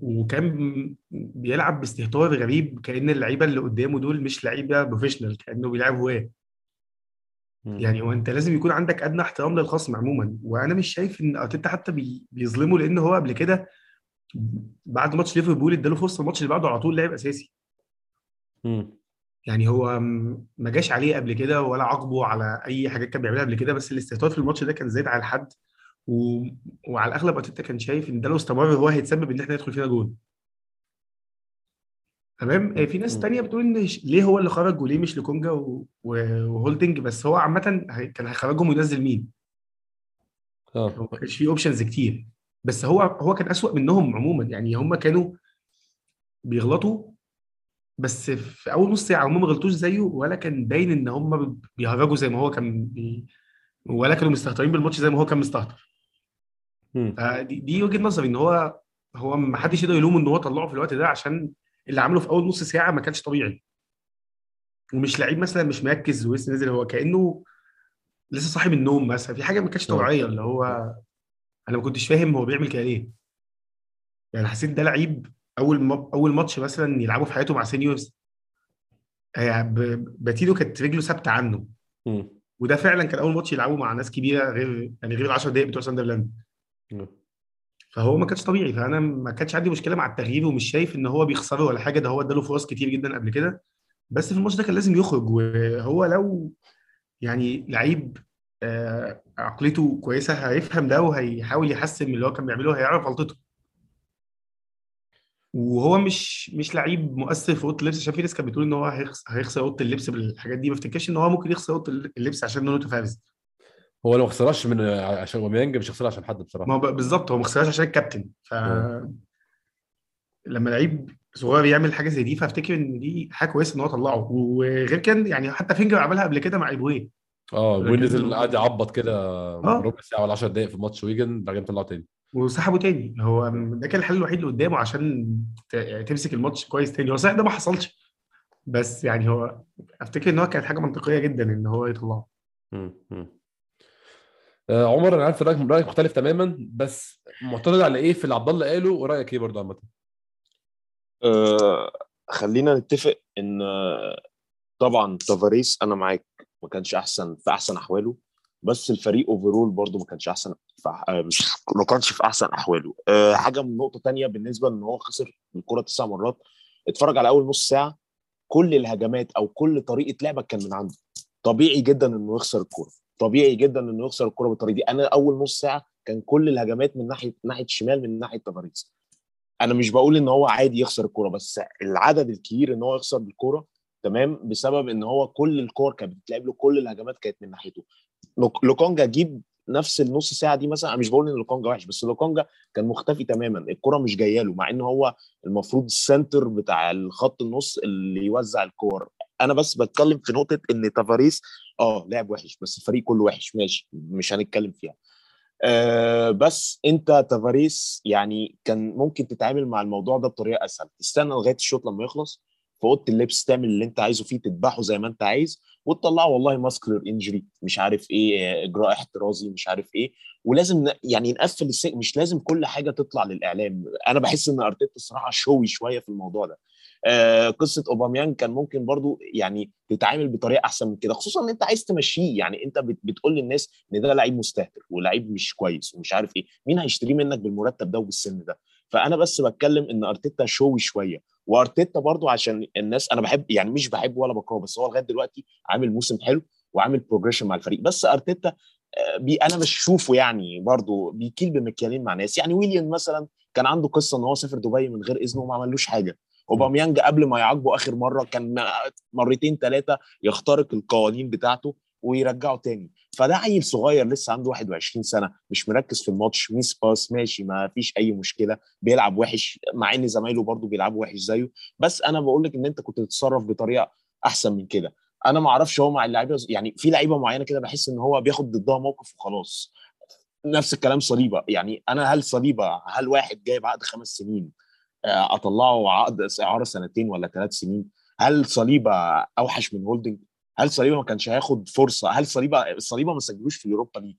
وكان بيلعب باستهتار غريب كأن اللعيبة اللي قدامه دول مش لعيبة professional كأنه بيلعب هواة. يعني هو أنت لازم يكون عندك أدنى احترام للخصم عموما وأنا مش شايف إن أرتيتا حتى بي... بيظلمه لأن هو قبل كده بعد ماتش ليفربول اداله فرصة الماتش اللي بعده على طول لعب أساسي. يعني هو ما جاش عليه قبل كده ولا عاقبه على أي حاجات كان بيعملها قبل كده بس الاستهتار في الماتش ده كان زايد على الحد و... وعلى الأغلب أرتيتا كان شايف إن ده لو استمر هو هيتسبب إن إحنا يدخل فينا جول تمام آه، في ناس. تانية بتقول إن ليه هو اللي خرج وليه مش لوكونجا و... وهولدنج بس هو عامة هي- كان هيخرجهم وينزل مين؟ آه ما كانش فيه options كتير بس هو هو كان أسوأ منهم عموما يعني هم كانوا بيغلطوا بس في أول نص ساعة هم ما غلطوش زيه ولا كان باين إن هم بيهرجوا زي ما هو كان بي... ولا كانوا مستهترين بالماتش زي ما هو كان مستهتر. فدي دي وجهة نظري إن هو هو ما حدش يقدر يلومه إن هو طلعه في الوقت ده عشان اللي عمله في أول نص ساعة ما كانش طبيعي. ومش لعيب مثلا مش مركز ولسه نازل هو كأنه لسه صاحي من النوم مثلا في حاجة ما كانتش. طبيعية اللي هو أنا ما كنتش فاهم هو بيعمل كده ليه. يعني حسيت ده لعيب أول ما أول ماتش مثلا يلعبه في حياته مع seniors آه، ب- باتينو كانت رجله ثابتة عنه. مم. وده فعلا كان أول ماتش يلعبه مع ناس كبيرة غير يعني غير ال 10 دقائق بتوع ساندرلاند. فهو ما كانش طبيعي فأنا ما كانش عندي مشكلة مع التغيير ومش شايف إن هو بيخسره ولا حاجة ده هو اداله فرص كتير جدا قبل كده. بس في الماتش ده كان لازم يخرج وهو لو يعني لعيب آه، عقليته كويسة هيفهم ده وهيحاول يحسن من اللي هو كان بيعمله هيعرف غلطته. وهو مش مش لعيب مؤثر في أوضة اللبس عشان في ناس كانت بتقول إن هو هيخسر أوضة اللبس بالحاجات دي ما افتكرش إن هو ممكن يخسر أوضة اللبس عشان نونو تافاريز هو لو ما خسرش من عشان اوباميانج مش هيخسرها عشان حد بصراحة. ما بالظبط هو ما خسرهاش عشان الكابتن. ف مم. لما لعيب صغير يعمل حاجة زي دي فأفتكر إن دي حاجة كويسة إن هو طلعه. وغير كده يعني حتى فينجر عملها قبل كده مع ايبويه آه وين نزل قعد يعبط كده آه. ربع ساعة ولا 10 دقائق في ماتش ويجن بعدين طلعه تاني. وسحبه تاني. هو ده كان الحل الوحيد اللي قدامه عشان يعني تمسك الماتش كويس تاني. هو صحيح ده ما حصلش بس يعني هو أفتكر إن هو كانت حاجة منطقية جدا إن هو يطلعه. آه عمر أنا عارف رايك رأيك مختلف تماما بس معترض على إيه في اللي عبد الله قاله؟ ورأيك إيه برضه عامة؟ آه، خلينا نتفق إن آه، طبعا تافاريس أنا معاك ما كانش أحسن في أحسن أحواله بس الفريق اوفرول برضه ما كانش أحسن آه، مش ما كانش في أحسن أحواله. آه، حاجة من نقطة تانية بالنسبة ان هو خسر الكره تسع مرات اتفرج على أول نص ساعة كل الهجمات أو كل طريقة لعبك كان من عنده. طبيعي جدا إنه يخسر الكره طبيعي جدا إنه يخسر الكرة بالطريقة دي. أنا أول نص ساعة كان كل الهجمات من ناحية ناحية الشمال من ناحية تافاريس أنا مش بقول إن هو عادي يخسر الكوره بس العدد الكبير إن هو يخسر الكوره تمام بسبب إن هو كل الكور كانت بتلعب له كل الهجمات كانت من ناحيته. لوك- لوكونجا جيب نفس النص ساعة دي مثلا أنا مش بقول إن لوكونجا وحش بس لوكونجا كان مختفي تماما. الكرة مش جاية له مع إن هو المفروض ال center بتاع الخط النص اللي يوزع الكور. أنا بس بتكلم في نقطة إن تافاريس آه لعب وحش بس الفريق كله وحش ماشي مش هنتكلم فيها. آه بس أنت تافاريس يعني كان ممكن تتعامل مع الموضوع ده بطريقة أسهل. تستنى لغاية الشوط لما يخلص في اوضه اللبس تعمل اللي أنت عايزه فيه تذبحه زي ما أنت عايز وتطلعه والله ماسكلر انجري مش عارف إيه إجراء احترازي مش عارف إيه. ولازم. يعني نقفل السجن مش لازم كل حاجة تطلع للإعلام. أنا بحس إن أرتيتا الصراحة شوي شوية في الموضوع ده. قصة اوباميان كان ممكن برضو يعني تتعامل بطريقة أحسن من كده خصوصا إن أنت عايز تمشيه يعني أنت بت... بتقول للناس إن ده لعيب مستهتر ولعيب مش كويس ومش عارف إيه مين هيشتريه منك بالمرتب ده وبالسن ده؟ فأنا بس بتكلم إن أرتيتا شوي شوية وأرتيتا برضو عشان الناس أنا بحب يعني مش بحبه ولا بكرهه بس هو لغاية دلوقتي عامل موسم حلو وعامل progression مع الفريق. بس أرتيتا آه، بي أنا بشوفه يعني برضو بيكيل بمكيالين مع ناس يعني ويليام مثلا كان عنده قصة إن هو سافر دبي من غير إذنه وما عملوش حاجة. اوباميانج قبل ما يعاقبه آخر مرة كان مرتين ثلاثة يخترق القوانين بتاعته ويرجعه تاني. فده عيل صغير لسه عنده 21 سنة مش مركز في الماتش miss pass ماشي ما فيش أي مشكلة. بيلعب وحش مع إن زمايله برضو بيلعبوا وحش زيه. بس أنا بقول لك إن أنت كنت تتصرف بطريقة أحسن من كده. أنا ما أعرفش هو مع اللعيبة يعني في لعيبة معينة كده بحس إن هو بياخد ضدها موقف وخلاص. نفس الكلام صليبة. يعني أنا هل صليبة هل واحد جايب عقد خمس سنين أطلعه عقد إعارة سنتين ولا ثلاث سنين. هل صليبة أوحش من هولدنج؟ هل صليبة ما كانش هياخد فرصة؟ هل صليبة صليبة ما سجلوش في اليوروبا ليج؟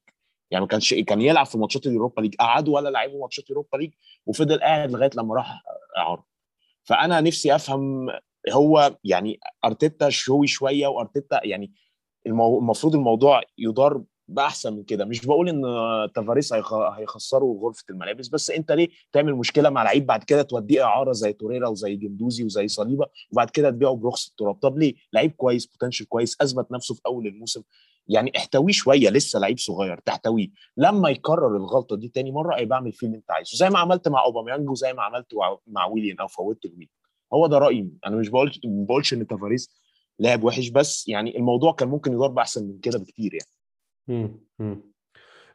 يعني ما كانش كان يلعب في ماتشات اليوروبا ليج قعدوا ولا لعبوا ماتشات اليوروبا ليج وفضل قاعد لغاية لما راح إعارة. فأنا نفسي أفهم هو يعني أرتيتا شوي شوية وأرتيتا يعني. المفروض الموضوع يدار بأحسن من كده. مش بقول إن تافاريس هيخ... هيخسروا غرفة الملابس بس أنت ليه تعمل مشكلة مع لعيب بعد كده توديه إعارة زي توريرا وزي جندوزي وزي صليبة وبعد كده تبيعه برخص التراب؟ طب ليه؟ لعيب كويس بوتنشال كويس أثبت نفسه في أول الموسم. يعني احتويه شوية لسه لعيب صغير تحتويه. لما يكرر الغلطة دي تاني مرة هيبقى اعمل فيه اللي أنت عايزه. زي ما عملت مع أوباميانج وزي ما عملت مع- ويليان أو فوتت الويل هو ده رأيي. أنا مش بقول بقولش إن تافاريس لعب وحش بس يعني الموضوع كان ممكن يدار بأحسن من كده بكتير يعني. مم. مم.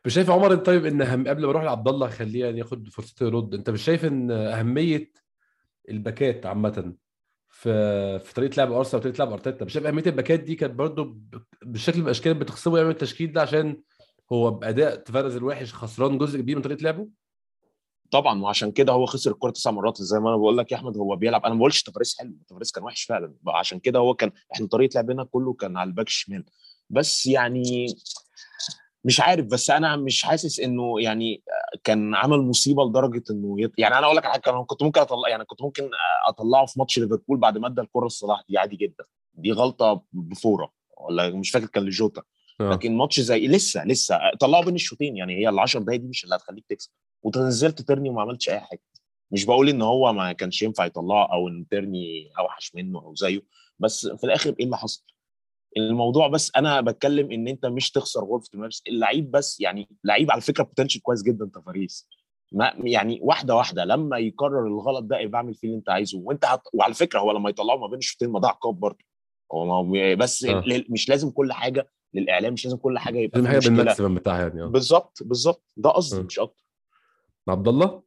مش شايف عمر انت طيب إن أهم... قبل ما أروح لعبد الله خليه يعني ياخد فرصته يرد أنت مش شايف إن أهمية الباكات عامة في في طريقة لعب أرسنال وطريقة لعب أرتيتا مش شايف أهمية الباكات دي كانت برضو. بالشكل من الأشكال بتخصبه يعمل التشكيل ده عشان هو بأداء تفرز الوحش خسران جزء كبير من طريقة لعبه طبعا وعشان كده هو خسر الكرة تسع مرات زي ما أنا بقول لك يا أحمد هو بيلعب أنا ما بقولش تافاريس حلو تافاريس كان وحش فعلا عشان كده هو كان إحنا طريقة لعبنا كله كان على الباك الشمال بس يعني مش عارف بس أنا مش حاسس إنه يعني كان عمل مصيبة لدرجة إنه يط... يعني أنا أقول لك على حاجة كنت ممكن اطلع يعني كنت ممكن أطلعه في ماتش ليفربول بعد ما أدى الكرة لصلاح دي عادي جدا دي غلطة بفورة ولا مش فاكر كان لجوتا آه. لكن ماتش زي لسه لسه طلعوا بين الشوطين يعني هي ال 10 دقايق دي مش اللي هتخليك تكسب وتنزل تيرني وما عملتش أي حاجة مش بقول إن هو ما كانش ينفع يطلعه أو إن تيرني أوحش منه أو زيه بس في الآخر إيه اللي حصل؟ الموضوع بس أنا بتكلم إن أنت مش تخسر غرفة الملابس. اللعيب بس يعني لعيب على فكرة potential كويس جدا تافاريس ما يعني واحدة واحدة لما يكرر الغلط ده يبقى اعمل فيه اللي أنت عايزه. وأنت هت... وعلى فكرة هو لما يطلعه ما بين الشوطين ما ده عقاب برضه. هو بس. ل- مش لازم كل حاجة للإعلام مش لازم كل حاجة يبقى لازم حاجة بالماكسيمم بتاعها يعني. بالظبط بالظبط. ده قصدي م. مش أكتر. عبد الله؟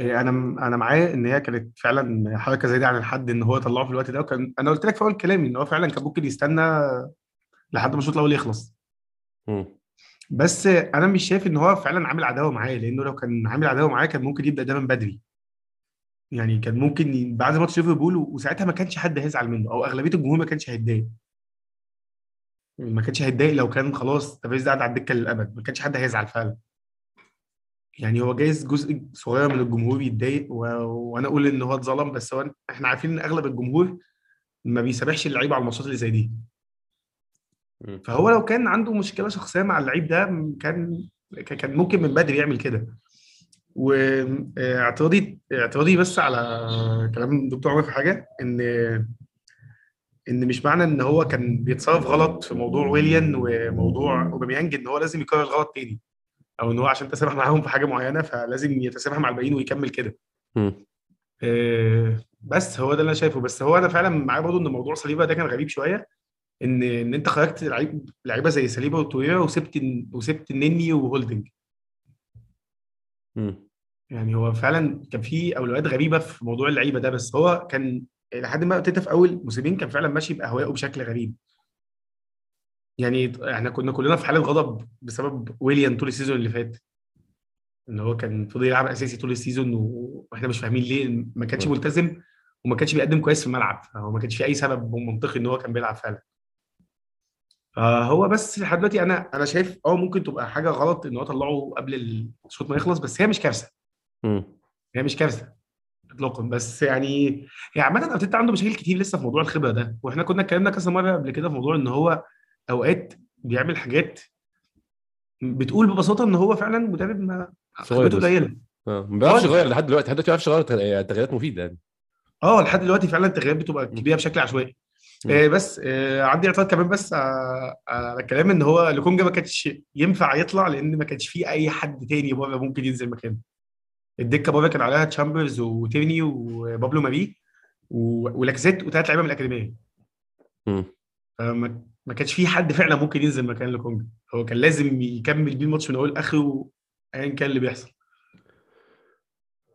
أنا أنا معاه إن هي كانت فعلا حركة زي دي عن الحد إن هو طلعه في الوقت ده وكان أنا قلت لك في أول كلامي إن هو فعلا كان ممكن يستنى لحد ما الشوط الأول يخلص. بس أنا مش شايف إن هو فعلا عامل عداوة معاه لأنه لو كان عامل عداوة معاه كان ممكن يبدأ ده من بدري. يعني كان ممكن بعد ماتش ليفربول وساعتها ما كانش حد هيزعل منه أو أغلبية الجمهور ما كانش هيتضايق. ما كانش هيتضايق لو كان خلاص تافيز ده قاعد على الدكة للأبد ما كانش حد هيزعل فعلا. يعني هو جايز جزء صغير من الجمهور يتضايق و... وأنا أقول إن هو اتظلم بس هو إحنا عارفين إن أغلب الجمهور ما بيسامحش اللعيبة على الماتشات اللي زي دي. فهو لو كان عنده مشكلة شخصية مع اللعيب ده كان كان ممكن من بدري يعمل كده. واعتراضي اعتراضي بس على كلام الدكتور عمر في حاجة ان إن مش معنى إن هو كان بيتصرف غلط في موضوع ويليان وموضوع أوباميانج إن هو لازم يكرر الغلط تاني. أو إن هو عشان تسامح معاهم في حاجة معينة فلازم يتسامح مع الباقيين ويكمل كده. آه، بس هو ده اللي أنا شايفه. بس هو أنا فعلا معايا برضه إن موضوع صليبة ده كان غريب شوية. إن إن أنت خرجت لعيب لعيبة زي صليبة وتوريرا وسبت وسبت النني وهولدنج. يعني هو فعلا كان في أولويات غريبة في موضوع اللعيبة ده. بس هو كان لحد ما ارتيتا في أول موسمين كان فعلا ماشي بأهوائه بشكل غريب. يعني إحنا كنا كلنا في حالة غضب بسبب ويليان طول ال season اللي فات. ان هو كان فضل يلعب أساسي طول ال season وإحنا مش فاهمين ليه ما كانش. ملتزم وما كانش بيقدم كويس في الملعب. فهو ما كانش في أي سبب منطقي إن هو كان بيلعب فعلا. فهو بس لحد دلوقتي أنا أنا شايف آه ممكن تبقى حاجة غلط إن هو طلعه قبل الشوط ما يخلص بس هي مش كارثة. هي مش كارثة اطلاقا. بس يعني هي عامة أرتيتا عنده مشاكل كتير لسه في موضوع الخبرة ده. وإحنا كنا اتكلمنا كذا مرة قبل كده في موضوع إن هو أوقات بيعمل حاجات بتقول ببساطة إن هو فعلا مدرب ما خبرته. قليلة آه ما بيعرفش آه. يغير لحد دلوقتي لحد دلوقتي ما بيعرفش يغير تغ- تغييرات مفيدة يعني آه لحد دلوقتي فعلا التغييرات بتبقى كبيرة بشكل عشوائي. آه بس آه عندي اعتراض كمان بس على على الكلام إن هو لوكونجا ما كانش ينفع يطلع لأن ما كانش فيه أي حد تاني بره ممكن ينزل مكانه الدكة بره كان عليها تشامبرز وتيرني وبابلو ماري ولاكزيت وثلاث لعيبة من الأكاديمية. فما ما كانش في حد فعلا ممكن ينزل مكان لوكونجا هو كان لازم يكمل بيه الماتش من اوله لاخره ايا كان اللي بيحصل.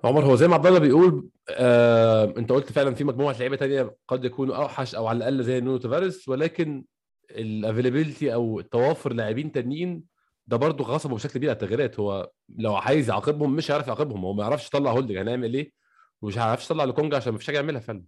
عمر هو زي ما عبد الله بيقول آه، أنت قلت فعلا في مجموعة لعيبة تانية قد يكونوا أوحش أو على الأقل زي نونو تافاريس ولكن ال availability أو توافر لاعبين تانيين ده برضه غصبه بشكل كبير على التغييرات. هو لو عايز يعاقبهم مش هيعرف يعاقبهم. هو ما يعرفش يطلع هولدنج هنعمل إيه؟ ومش هيعرفش يطلع لكونجا عشان ما فيش حاجة يعملها فعلا.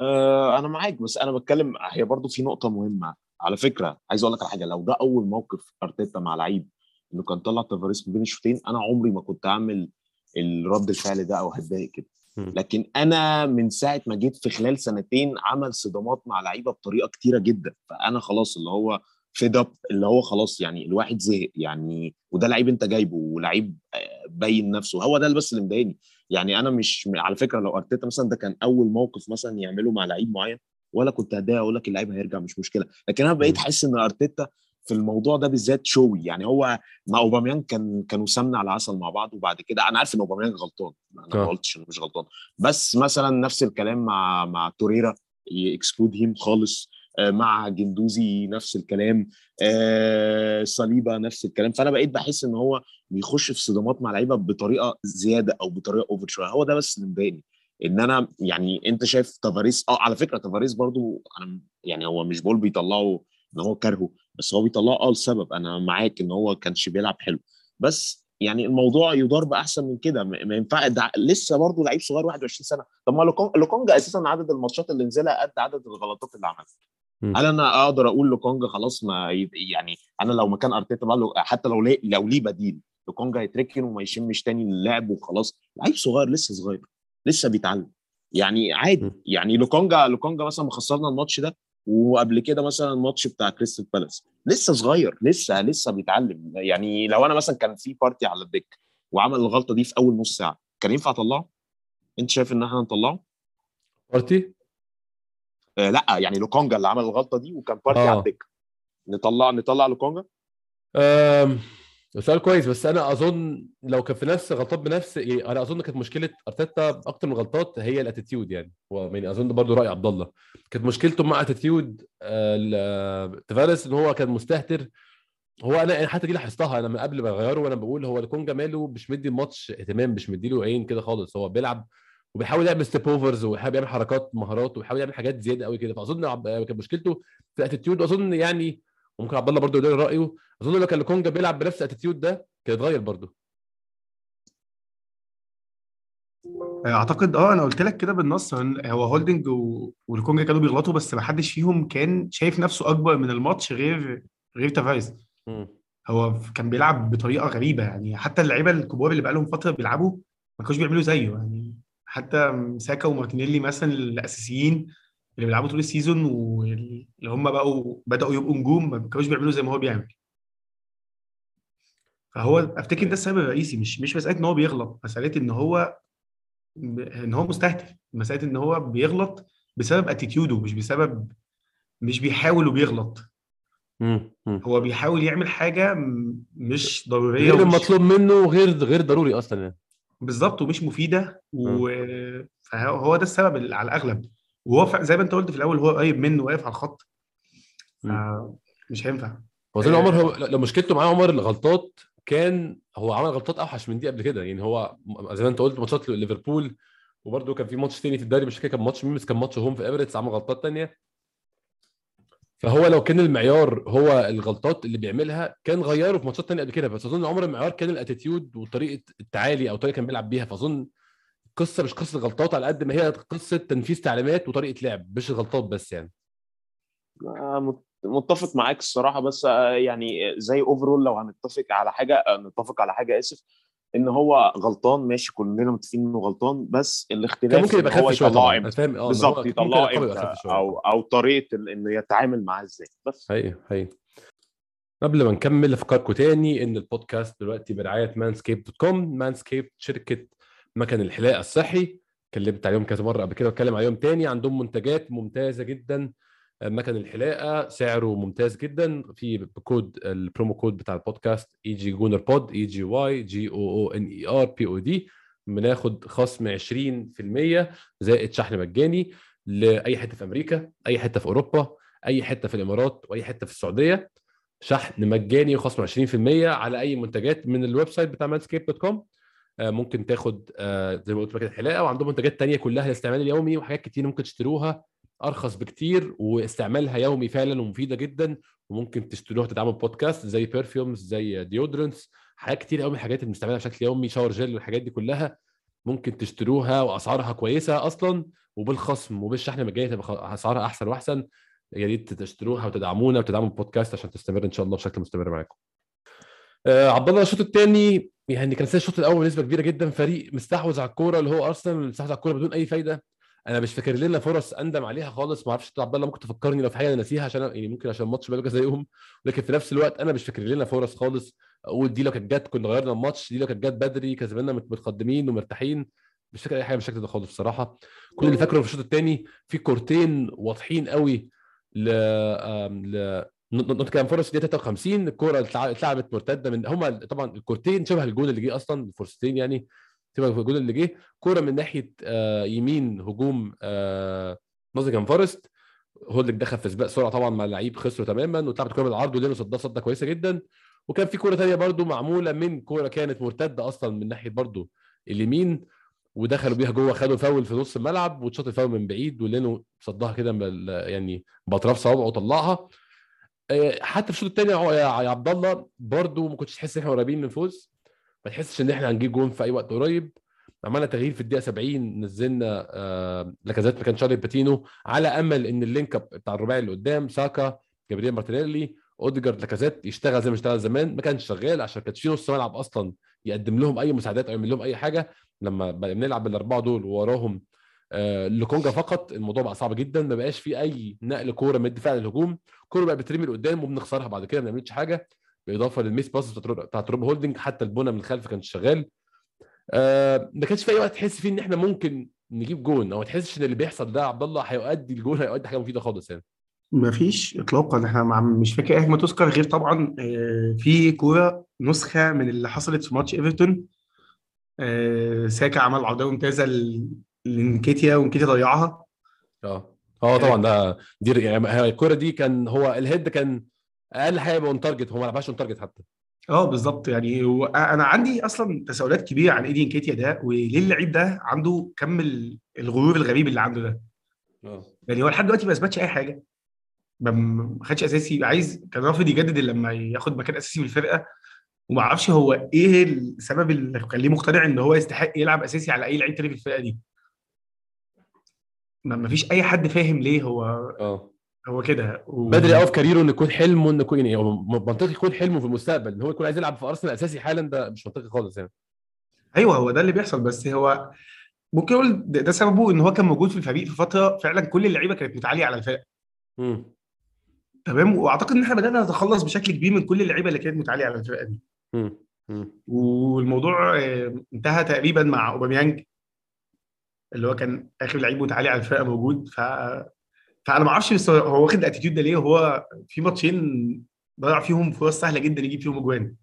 آه أنا معاك بس أنا بتكلم هي برضو في نقطة مهمة. على فكرة عايز أقول لك على حاجة لو ده أول موقف أرتيتا مع لعيب إنه كان طلع تافاريس من بين الشوطين أنا عمري ما كنت أعمل الرد الفعل ده أو هتضايق كده. لكن أنا من ساعة ما جيت في خلال سنتين عمل صدامات مع لعيبة بطريقة كتيرة جدا. فأنا خلاص اللي هو فيد اب اللي هو خلاص يعني الواحد زهق يعني وده لعيب أنت جايبه ولعيب آه، باين نفسه. هو ده بس اللي مضايقني. يعني أنا مش على فكرة لو أرتيتا مثلا ده كان أول موقف مثلا يعمله مع لعيب معين ولا كنت هتضايق أقول لك اللعيب هيرجع مش مشكلة. لكن أنا بقيت. أحس إن أرتيتا في الموضوع ده بالذات شوي. يعني هو مع أوباميانج كان كانوا سمنة على عسل مع بعض وبعد كده أنا عارف إن أوباميانج غلطان. أنا ما آه. قلتش انه مش غلطان. بس مثلا نفس الكلام مع مع توريرا excluded him خالص. مع جندوزي نفس الكلام آه، صليبة نفس الكلام. فأنا بقيت بحس إن هو بيخش في صدامات مع لعيبة بطريقة زيادة أو بطريقة over شوية. هو ده بس اللي مضايقني إن أنا يعني أنت شايف تافاريس آه على فكرة تافاريس برضو أنا يعني هو مش بقول بيطلعه إن هو كارهه بس هو بيطلعه آه لسبب. أنا معاك إن هو كانش بيلعب حلو. بس يعني الموضوع يدار بأحسن من كده. ما ينفع لسه برضه لعيب صغير 21 سنة. طب ما لوكونج- لوكونجا أساسا عدد الماتشات اللي نزلها قد عدد الغلطات اللي عملها. هل أنا أقدر أقول لوكونجا خلاص ما يعني أنا لو مكان أرتيتا بقى له- حتى لو ليه لو ليه بديل لوكونجا يتركن وما يشمش تاني اللعب وخلاص. لعيب صغير لسه صغير لسه بيتعلم. يعني عادي. يعني لوكونجا لوكونجا مثلا مخسرنا الماتش ده وقبل كده مثلا الماتش بتاع كريستال بالاس. لسه صغير لسه لسه بيتعلم. يعني لو أنا مثلا كان في بارتي على الدكة وعمل الغلطة دي في أول نص ساعة كان ينفع أطلعه؟ أنت شايف إن إحنا نطلعه؟ بارتي آه لا يعني لوكونجا اللي عمل الغلطة دي وكان بارتي آه. على الدكه نطلع نطلع لوكونجا؟ أم، سؤال كويس بس أنا أظن لو كان في نفس غلطات بنفس يعني أنا أظن كانت مشكلة أرتيتا أكتر من غلطات هي ال attitude يعني. هو يعني أظن برضو رأي عبد الله. كانت مشكلته مع attitude تافاريس إن هو كان مستهتر. هو أنا حتى دي لاحظتها أنا من قبل ما أغيره وأنا بقول هو لوكونجا ماله مش مدي الماتش اهتمام مش مدي له عين كده خالص. هو بيلعب وبيحاول يعمل step overs وبيحاول يعمل حركات مهارات وبيحاول يعمل حاجات زيادة قوي كده. فأظن. كانت مشكلته في ال attitude وأظن يعني وممكن عبد الله برضه يقول رأيه. أظن لو كان لوكونجا بيلعب بنفس ال attitude ده كان اتغير برضه أعتقد آه أنا قلت لك كده بالنص. هو هولدنج و... ولوكونجا كانوا بيغلطوا بس ما حدش فيهم كان شايف نفسه أكبر من الماتش غير غير تافاريس مم. هو كان بيلعب بطريقة غريبة يعني. حتى اللعيبة الكبار اللي بقالهم فترة بيلعبوا ما كانوش بيعملوا زيه يعني. حتى ساكا ومارتينيلي مثلا الأساسيين اللي بيلعبوا طول ال season واللي هم بقوا بدأوا يبقوا نجوم ما كانوش بيعملوا زي ما هو بيعمل. فهو أفتكر ده السبب الرئيسي مش مش مسألة إن هو بيغلط مسألة إن هو إن هو مستهتر. مسألة إن هو بيغلط بسبب attitude ه مش بسبب مش بيحاول وبيغلط. هو بيحاول يعمل حاجة مش ضرورية غير المطلوب منه غير غير ضروري أصلا يعني. بالظبط ومش مفيدة و... فهو هو ده السبب على الأغلب. وهو. زي ما أنت قلت في الأول هو قريب منه واقف على الخط. فمش هينفع. هو زي عمر هو لو مشكلته معاه عمر الغلطات كان هو عمل غلطات أوحش من دي قبل كده. يعني هو زي ما أنت قلت ماتشات ليفربول وبرده كان في ماتش تاني في الدوري مش فاكر كان ماتش مين بس كان ماتش home في Emirates عمل غلطات تانية. فهو لو كان المعيار هو الغلطات اللي بيعملها كان غيره في ماتشات تانية قبل كده. بس اظن عمر المعيار كان ال attitude وطريقة التعالي أو طريقة كان بيلعب بيها. فأظن قصة مش قصة غلطات على قد ما هي قصة تنفيذ تعليمات وطريقة لعب مش الغلطات بس يعني. آه، مت- متفق معاك الصراحة. بس آه، يعني زي overall لو هنتفق على حاجة آه، نتفق على حاجة آسف. إن هو غلطان ماشي كلنا متفقين إنه غلطان بس الاختلاف كان ممكن يبقى خف شوية طبعا فاهم آه بالظبط يطلعه إمتى؟ أو أو طريقة إنه يتعامل معاه إزاي بس. حقيقي حقيقي. قبل ما نكمل أفكركم تاني إن البودكاست دلوقتي برعاية Manscaped dot com Manscaped شركة مكن الحلاقه الصحي. اتكلمت عليهم كذا مرة قبل كده واتكلم عليهم تاني عندهم منتجات ممتازة جدا. مكن الحلاقة سعره ممتاز جدا. في بكود ال promo code بتاع البودكاست Egy Gooner Pod E G Y G O O N E R P O D بناخد خصم 20% زائد شحن مجاني لأي حتة في أمريكا أي حتة في أوروبا أي حتة في الإمارات وأي حتة في السعودية. شحن مجاني وخصم 20% على أي منتجات من ال website بتاع Manscaped dot com. ممكن تاخد آه، زي ما قلت مكنه الحلاقة وعندهم منتجات تانية كلها للاستعمال اليومي وحاجات كتير ممكن تشتروها أرخص بكتير واستعمالها يومي فعلا ومفيدة جدا وممكن تشتروها تدعموا بودكاست زي perfumes زي deodorants حاجات كتير قوي من الحاجات اللي بنستعملها بشكل يومي shower gel والحاجات دي كلها ممكن تشتروها وأسعارها كويسة أصلا وبالخصم وبالشحن المجاني تبقى أسعارها أحسن وأحسن يا ريت تشتروها وتدعمونا وتدعموا البودكاست عشان تستمر إن شاء الله بشكل مستمر معاكم. آه عبد الله الشوط الثاني يعني كان الشوط الأول بنسبة كبيرة جدا فريق مستحوذ على الكورة اللي هو أرسنال مستحوذ على الكورة بدون أي فايدة أنا مش فاكر لنا فرص اندم عليها خالص ما أعرفش عبد الله ممكن تفكرني لو في حاجة أنا ناسيها عشان يعني ممكن عشان الماتش بقى زيهم لكن في نفس الوقت أنا مش فاكر لنا فرص خالص. أقول دي لو كانت جت كنا غيرنا الماتش دي لو كانت جت بدري كسبنا مت- متقدمين ومرتاحين. مش فاكر أي حاجة بالشكل ده خالص بصراحة. كل اللي فاكره في الشوط الثاني في كورتين واضحين قوي ل ل نوتنجهام فورست دي 53 الكورة اتلع- اتلعبت مرتدة من هم طبعا الكورتين شبه الجون اللي جه أصلا الفرصتين يعني. شبه الجون اللي جه. كورة من ناحية آه، يمين هجوم آه، نوتنجهام فورست. هولدنج دخل في سباق سرعة طبعا مع اللعيب خسره تماما واتلعبت كوره بالعرض ولينو صدها صده كويسة جدا. وكان في كورة ثانية برده معمولة من كورة كانت مرتدة أصلا من ناحية برده اليمين ودخلوا بيها جوه خدوا فاول في نص الملعب واتشاط الفاول من بعيد ولينو صدها كده يعني باطراف صوابعه وطلعها. آه، حتى في الشوط الثاني يا عبد الله برده ما كنتش تحس إن إحنا قريبين من الفوز ما تحسش إن إحنا هنجيب جون في أي وقت قريب. عملنا تغيير في الدقيقة 70 نزلنا آه لاكازيت مكان شارلي باتينو على أمل إن ال link up بتاع الرباعي اللي قدام ساكا جابريل مارتينيلي أوديجارد لاكازيت يشتغل زي ما اشتغل زمان ما كانش شغال عشان كانش في نص ملعب أصلا يقدم لهم أي مساعدات أو يعمل لهم أي حاجة. لما بنلعب بالأربعة دول ووراهم آه لكونجا فقط الموضوع بقى صعب جدا ما بقاش في أي نقل كورة من الدفاع للهجوم. كورة بقى بترمي لقدام وبنخسرها بعد كده ما بنعملش حاجة. بالاضافه لل miss pass بتاعت روب هولدنج حتى البنا من الخلف كانت شغال. آه ما كانش في أي وقت تحس فيه إن إحنا ممكن نجيب جون أو ما تحسش إن اللي بيحصل ده عبد الله هيؤدي لجون هيؤدي حاجة مفيدة خالص يعني. مفيش اطلاقا إحنا مش فاكر اي هجمة تذكر غير طبعا آه، في كورة نسخة من اللي حصلت في ماتش إيفرتون. آه، ساكا عمل عرضيه ممتازة لنكيتيا ونكيتيا ضيعها. آه. آه طبعا ده دي يعني الكورة دي كان هو ال head كان أقل حاجة يبقى on target هو ما لعبهاش on target حتى. آه بالظبط. يعني هو- أنا عندي أصلا تساؤلات كبيرة عن إيدي نكيتيا ده وليه اللعيب ده عنده كم ال- الغرور الغريب اللي عنده ده؟ آه. يعني هو لحد دلوقتي ما اثبتش أي حاجة. ما خدش أساسي. عايز كان رافض يجدد لما ياخد مكان أساسي في الفرقة. وما أعرفش هو إيه السبب اللي خليه مقتنع إن هو يستحق يلعب أساسي على أي لعيب تاني في الفرقة دي. ما ما فيش أي حد فاهم ليه هو آه. هو كده. و... بدري قوي في كاريره ان يكون حلمه ان يكون يعني منطقي يكون حلمه في المستقبل. إن هو يكون عايز يلعب في أرسنال أساسي حالا ده مش منطقي خالص يعني. أيوه هو ده اللي بيحصل. بس هو ممكن أقول ده, سببه إن هو كان موجود في الفريق في فترة فعلا كل اللعيبة كانت متعالية على الفرقه امم تمام؟ وأعتقد إن إحنا بدأنا نتخلص بشكل كبير من كل اللعيبة اللي كانت متعالية على الفرقه دي. والموضوع آه، انتهى تقريبا مع أوباميانج اللي هو كان آخر لعيب متعالي على الفرقه موجود. ف فانا ما أعرفش هو- واخد ال attitude ده ليه؟ هو في ماتشين ضيع فيهم فرص سهلة جدا يجيب فيهم أجوان.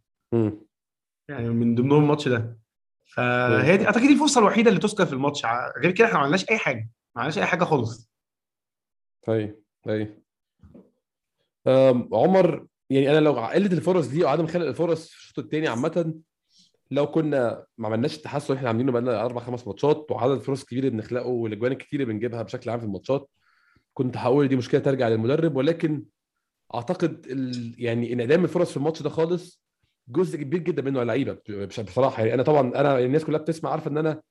يعني من ضمنهم الماتش ده. فهي دي أعتقد دي الفرصة الوحيدة اللي تذكر في الماتش. غير كده إحنا ما عملناش أي حاجة. ما عملناش أي حاجة خالص. اي أم، عمر يعني أنا لو قله الفرص دي وعدم خلق الفرص في الشوط الثاني عامة لو كنا ما عملناش التحسن اللي إحنا عاملينه بقالنا أربع خمس ماتشات وعدد الفرص الكبيره اللي بنخلقه والأجوان الكتير اللي بنجيبها بشكل عام في الماتشات كنت هقول دي مشكلة ترجع للمدرب ولكن أعتقد ال... يعني انعدام الفرص في الماتش ده خالص جزء كبير جدا منه على اللعيبه بصراحة يعني أنا طبعا أنا الناس كلها بتسمع عارفة إن أنا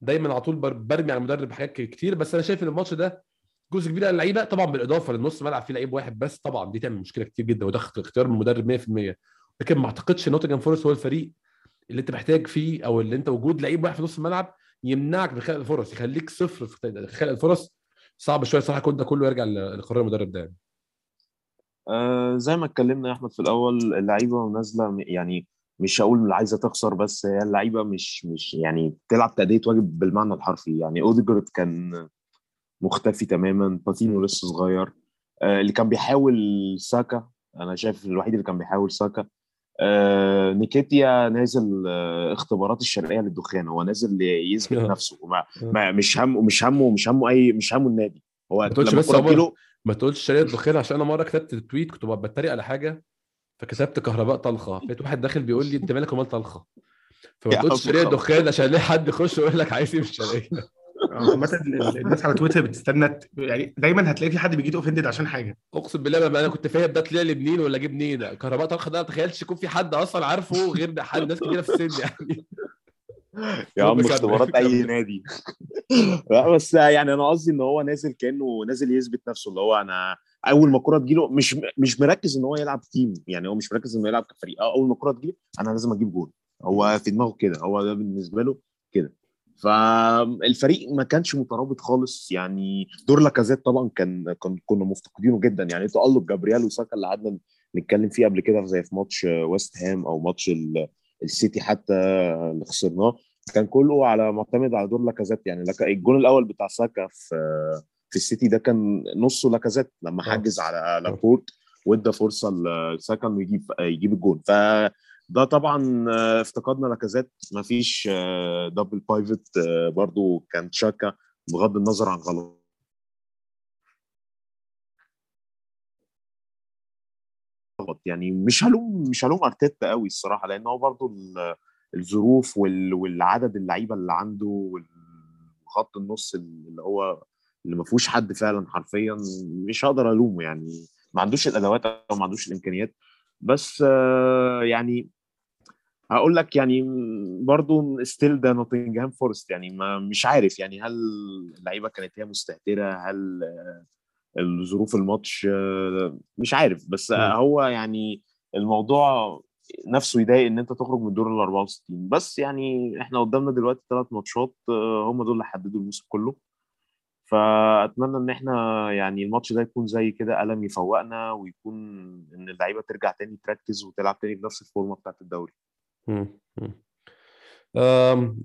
دايما على طول بر- برمي على المدرب حاجات كتير بس أنا شايف إن الماتش ده جزء كبير على اللعيبه طبعا بالإضافة للنص ملعب فيه لعيب واحد بس طبعا دي تعمل مشكلة كتير جدا وده اختيار من المدرب 100% لكن ما أعتقدش نوتنجهام فورست هو الفريق اللي أنت محتاج فيه أو اللي أنت وجود لعيب واحد في نص الملعب يمنعك من خلق الفرص يخليك صفر في خلق الفرص صعب شوية صراحة كل ده كله يرجع لقرار المدرب ده يعني. آه زي ما اتكلمنا يا أحمد في الأول اللعيبة نازلة يعني مش هقول عايزة تخسر بس هي اللعيبة مش مش يعني بتلعب تأدية واجب بالمعنى الحرفي يعني أوديجارد كان مختفي تماما باتينو لسه صغير آه اللي كان بيحاول ساكا أنا شايف الوحيد اللي كان بيحاول ساكا آه نيكيتيا نازل آه اختبارات الشرقية للدخان هو نازل يثبت آه. نفسه وما ما مش همه مش همه مش همه أي مش همه النادي هو ما تقولش بس. تجيله ما تقولش شريط دخان عشان أنا مرة كتبت تويت كنت بتريق على حاجة فكتبت كهرباء طلخة لقيت واحد داخل بيقول لي أنت مالك ومال طلخة فما تقولش عم شريط خلاص. دخان عشان ليه حد يخش ويقول لك عايز إيه في الشرقيه ال- الناس على تويتر بتستنى يعني دايما هتلاقي في حد بيجي اوفندد عشان حاجة. أقسم بالله ما أنا كنت فاهم ده طلع لي منين ولا جه منين. كهرباء طلخة ده ما تخيلش يكون في حد أصلا عارفه غير حد ناس كبيره في السن يعني. يا عم اختبارات أي. نادي. لا بس يعني أنا قصدي إن هو نازل كأنه نازل يثبت نفسه اللي هو أنا أول ما الكوره تجيله مش مش مركز إن هو يلعب team يعني هو مش مركز إنه يلعب كفريق. أول ما الكوره تجيله أنا لازم أجيب جول هو في دماغه كده. هو ده بالنسبة له كده. فالفريق ما كانش مترابط خالص. يعني دور لاكازيت طبعا كان كان كنا مفتقدينه جدا. يعني تالق جابرييل وساكا اللي قعدنا نتكلم فيه قبل كده زي في ماتش ويست هام أو ماتش ال- السيتي حتى اللي خسرناه كان كله على معتمد على دور لاكازيت. يعني لك الجون الأول بتاع ساكا في في السيتي ده كان نصه لاكازيت لما آه. حجز على لابورت وادى فرصة لساكا إنه يجيب يجيب الجون. فده طبعا آه، افتقدنا لاكازيت. ما فيش double pivot برضو كان تشاكا بغض النظر عن غلط. يعني مش هلوم مش هلوم أرتيتا قوي الصراحة لأن هو برضو ال- الظروف وال- والعدد اللعيبة اللي عنده وخط النص اللي هو اللي ما فيهوش حد فعلا حرفيا مش هقدر ألومه يعني. ما عندوش الأدوات أو ما عندوش الإمكانيات. بس آه، يعني هقول لك يعني برضو still ده نوتنجهام فورست يعني ما مش عارف يعني هل اللعيبة كانت هي مستهترة؟ هل آه، الظروف الماتش آه، مش عارف. بس هو يعني الموضوع نفسه يضايق إن أنت تخرج من دور ال 64 بس يعني إحنا قدامنا دلوقتي ثلاث ماتشات هم دول اللي حددوا الموسم كله. فأتمنى إن إحنا يعني الماتش ده يكون زي كده قلم يفوقنا ويكون إن اللعيبة ترجع تاني تركز وتلعب تاني بنفس الفورمة بتاعت الدوري.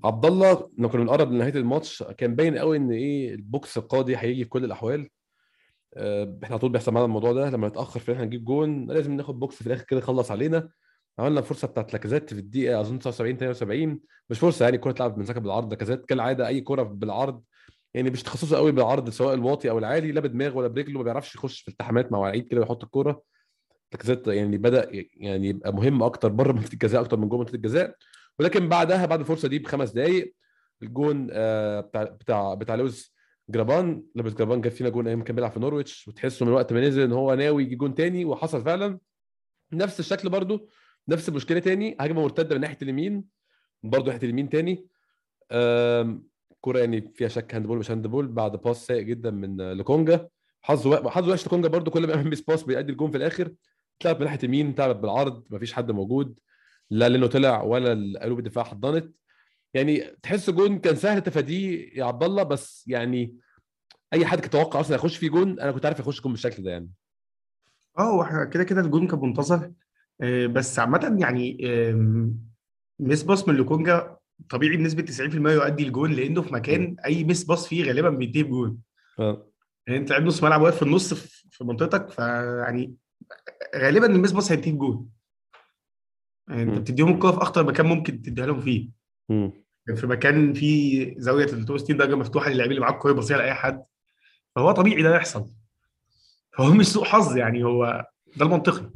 عبد الله لما كنا بنقرب لنهاية الماتش كان باين قوي إن إيه البوكس القاضي هيجي في كل الأحوال. آه، إحنا على طول بيحصل معانا الموضوع ده لما نتأخر في إحنا نجيب جون لازم ناخد بوكس في الآخر كده يخلص علينا. عملنا فرصه بتاعت لاكازيت في الدقيقة أظن 79 72 مش فرصة يعني الكرة اتلعبت من ساكا بالعرض لاكازيت كالعادة أي كرة بالعرض. يعني مش تخصصه قوي بالعرض سواء الواطي أو العالي لا بدماغه ولا برجله ما بيعرفش يخش في التحامات مع كده ويحط الكورة. لاكازيت يعني بدأ يعني يبقى مهم أكتر بره منطقة الجزاء أكتر من جوه منطقة الجزاء. ولكن بعدها بعد الفرصه دي بخمس دقائق الجون آه، بتاع بتاع بتاع لويس جرابان. لويس جرابان جاب فينا جون أيام كان بيلعب في نورويتش وتحسه من وقت ما نزل إن هو ناوي يجيب جون تاني وحصل فعلا. نفس الشكل برضو نفس المشكلة تاني هجمة مرتدة من ناحية اليمين برضو ناحية اليمين تاني. كرة يعني فيها شك handball مش handball بعد pass سيء جدا من لوكونجا. حظه حظه وحش لوكونجا برضو كل ما يعمل miss pass بيأدي لجون في الآخر. اتلعب من ناحية يمين اتلعبت بالعرض مفيش حد موجود. لا لينو طلع ولا قلوب الدفاع حضنت. يعني تحس جون كان سهل تفاديه يا عبد الله بس يعني أي حد كان يتوقع أصلا يخش فيه جون أنا كنت عارف يخش جون بالشكل ده يعني. آه إحنا كده كده الجون كان منتظر. آه، بس عامة يعني miss pass من لوكونجا طبيعي بنسبة 90% يؤدي الجون لأنه في مكان أي miss pass فيه غالبا بينتهي بجون. آه. يعني أنت لعيب نص ملعب واقف في النص في منطقتك فيعني غالبا ال miss pass هينتهي بجون. يعني مم. بتديهم الكورة في أخطر مكان ممكن تديها لهم فيه. مم. في مكان فيه زاوية 360 درجة مفتوحة للاعبين اللي معاك الكورة يباصيها لأي حد. فهو طبيعي ده يحصل. فهو مش سوء حظ يعني هو ده المنطقي.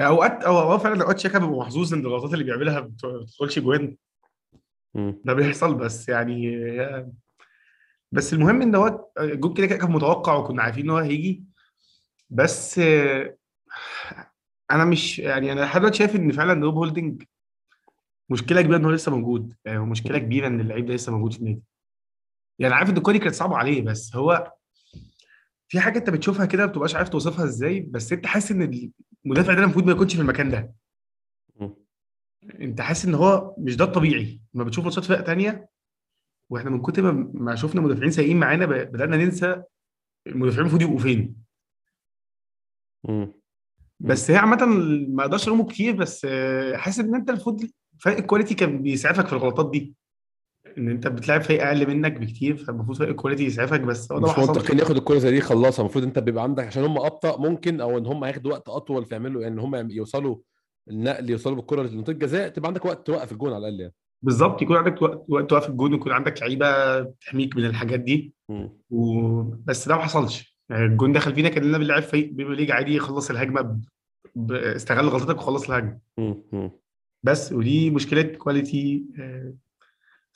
أوقات أو هو فعلا أوقات تشاكا بيبقى محظوظ إن الغلطات اللي بيعملها ما بتدخلش جوان. ده بيحصل بس يعني بس المهم إن هو الجون كده كان متوقع وكنا عارفين إن هو هيجي. بس أنا مش يعني أنا لحد دلوقتي شايف إن فعلا روب هولدنج مشكلة كبيرة إن هو لسه موجود. يعني مشكلة كبيرة إن اللعيب ده لسه موجود في النادي. يعني عارف إن الكوره دي كانت صعبة عليه بس هو في حاجة أنت بتشوفها كده ما بتبقاش عارف توصفها إزاي بس أنت حاسس إن المدافع ده المفروض ما يكونش في المكان ده. انت حاسس ان هو مش ده الطبيعي؟ لما بتشوف ماتشات فرق تانية وإحنا من كتر ما شفنا مدافعين سيئين معانا بدأنا ننسى المدافعين المفروض يبقوا فين. بس هي عامة ما أقدرش ألومه كتير بس آه، حاسس إن أنت المفروض فرق ال quality كان بيسعفك في الغلطات دي. إن أنت بتلعب فريق أقل منك بكتير فالمفروض فرق ال quality يسعفك بس هو ده مش منطقي ياخد الكرة زي دي يخلصها المفروض أنت بيبقى عندك عشان هم أبطأ ممكن أو إن هم هياخدوا وقت أطول في يعملوا يعني إن هم يوصلوا النقل يوصلوا بالكره لمنطقة الجزاء تبقى عندك وقت توقف الجون على الأقل يعني بالظبط يكون عندك وقت وقت واقف الجون ويكون عندك لعيبة تحميك من الحاجات دي. و... بس ده ما حصلش يعني الجون دخل فينا كاننا بنلعب فريق Premier League عادي يخلص الهجمة ب... ب... استغل غلطتك وخلص الهجمة. مم. بس ودي مشكلة quality آه،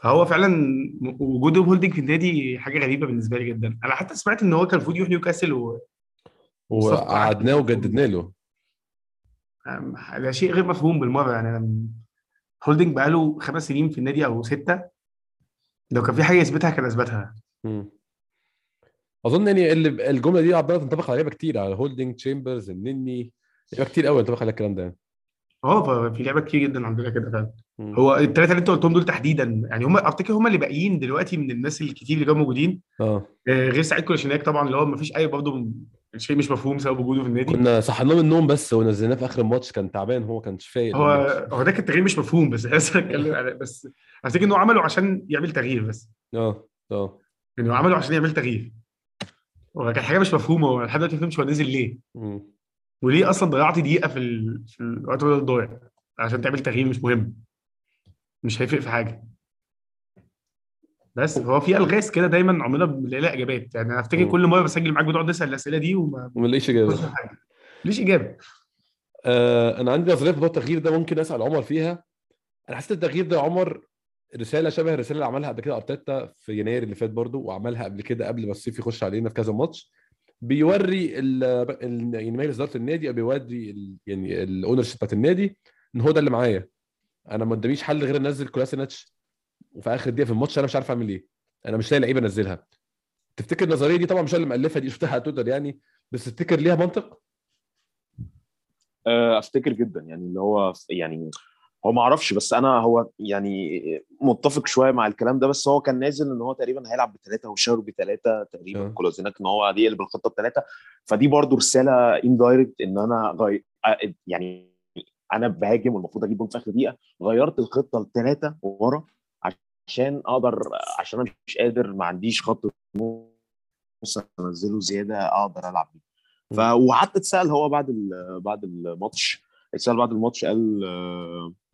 فهو فعلا م- وجود هولدنج في النادي حاجة غريبة بالنسبة لي جدا أنا حتى سمعت إن هو كان المفروض يروح نيوكاسل و... وقعدناه. وجددنا له ده شيء غير مفهوم بالمرة. يعني أنا هولدنج بقاله خمس سنين في النادي أو ستة لو كان في حاجة يثبتها كان أثبتها. أظن يعني الجملة دي عباره تنطبق على لعيبة كتير على هولدنج تشامبرز النني لعيبة كتير قوي ينطبق على الكلام ده يعني. أه في لعيبة كتير جدا عندنا كده فعلا. هو الثلاثه اللي أنت قلتهم دول تحديدا يعني هم افتكر هم اللي باقيين دلوقتي من الناس الكتير اللي كانوا موجودين أه. آه، غير سياد كولاشيناك طبعا اللي هو ما فيش أي برضه شيء مش مفهوم سبب وجوده في النادي. كنا صحناه من النوم بس ونزلناه في آخر الماتش كان تعبان هو كانش فايق. هو هو ده كان تغيير مش مفهوم بس أتكلم على- بس افتكر إنه عمله عشان يعمل تغيير بس. آه آه. إنه عمله عشان يعمل تغيير. هو كان حاجة مش مفهومة هو لحد دلوقتي ما فهمتش هو نزل ليه. مم. وليه أصلا ضيعت دقيقة في ال... في الوقت بدل الضايع عشان تعمل تغيير مش مهم. مش هيفرق في حاجة. بس هو في ألغاز كده دايما عمرنا بنلاقي لها إجابات. يعني أنا أفتكر. كل مرة بسجل معاك بنقعد نسال الأسئلة دي وما وما نلاقيش إجابة. بنوصل حاجة. ليش إجابة. آه أنا عندي نظرية في موضوع التغيير ده ممكن أسأل عمر فيها. أنا حسيت التغيير ده يا عمر رسالة شبه الرسالة اللي عملها قبل كده أرتيتا في يناير اللي فات برضو وعملها قبل كده قبل ما الصيف يخش علينا في كذا ماتش. بيوري ال ال- يعني مجلس إدارة النادي أو بيوري ال يعني ال ownership بتاعت النادي إن هو ده اللي معايا. أنا ما قداميش حل غير أنزل كولاسيناتش وفي آخر دقيقة في الماتش أنا مش عارف أعمل إيه. أنا مش لاقي لعيبة أنزلها. تفتكر النظرية دي طبعا مش أنا اللي مالفها دي شفتها على تويتر يعني بس تفتكر ليها منطق؟ آه، أفتكر جدا. يعني اللي هو يعني هو ما أعرفش بس أنا هو يعني متفق شوية مع الكلام ده بس هو كان نازل إن هو تقريبا هيلعب بثلاثه وشاور بثلاثه تقريبا. آه. كولازيناك إن هو هيقلب الخطه بثلاثه فدي برضو رسالة indirect إن أنا غي... آه، يعني أنا بهاجم والمفروض أجيب جون في آخر دقيقة. غيرت الخطة لثلاثه ورا. عشان أقدر عشان أنا مش قادر ما عنديش خط نص انزله زياده أقدر العب بيه. ف وحتى اتسأل هو بعد ال- بعد الماتش اتسأل بعد الماتش قال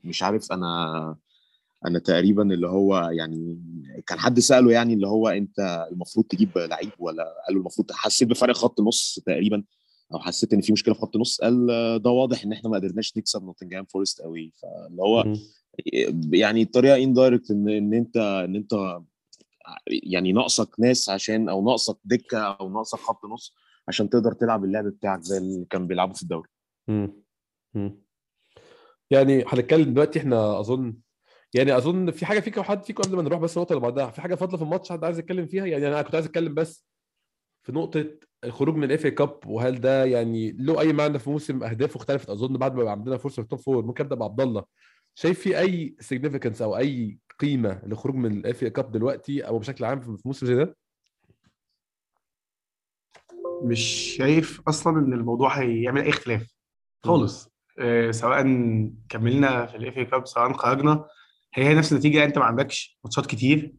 مش عارف أنا أنا تقريبا اللي هو يعني كان حد سأله يعني اللي هو انت المفروض تجيب لعيب ولا قال له المفروض حسيت بفرق خط نص تقريبا. أو حسيت إن في مشكلة في خط نص قال ده واضح إن إحنا ما قدرناش نكسب نوتنجهام فورست قوي فاللي هو. يعني الطريقة indirect إن إن أنت إن أنت يعني ناقصك ناس عشان أو ناقصك دكة أو ناقصك خط نص عشان تقدر تلعب اللعب بتاعك زي اللي كان بيلعبوا في الدوري. يعني هنتكلم دلوقتي إحنا أظن يعني أظن في حاجة فيكم حد فيكم قبل ما نروح بس النقطه اللي بعدها في حاجة فاضلة في الماتش حد عايز يتكلم فيها؟ يعني أنا كنت عايز أتكلم بس. في نقطة الخروج من ال FA Cup وهل ده يعني له أي معنى في موسم أهدافه اختلفت؟ أظن بعد ما بقى عندنا فرصة في ال top four ممكن أبدأ بعبد الله شايف في أي significance أو أي قيمة للخروج من ال FA Cup دلوقتي أو بشكل عام في موسم زي ده؟ مش شايف أصلا إن الموضوع هيعمل أي اختلاف خالص. آه، سواء كملنا في ال FA Cup سواء خرجنا هي هي نفس النتيجة أنت ما عندكش ماتشات كتير.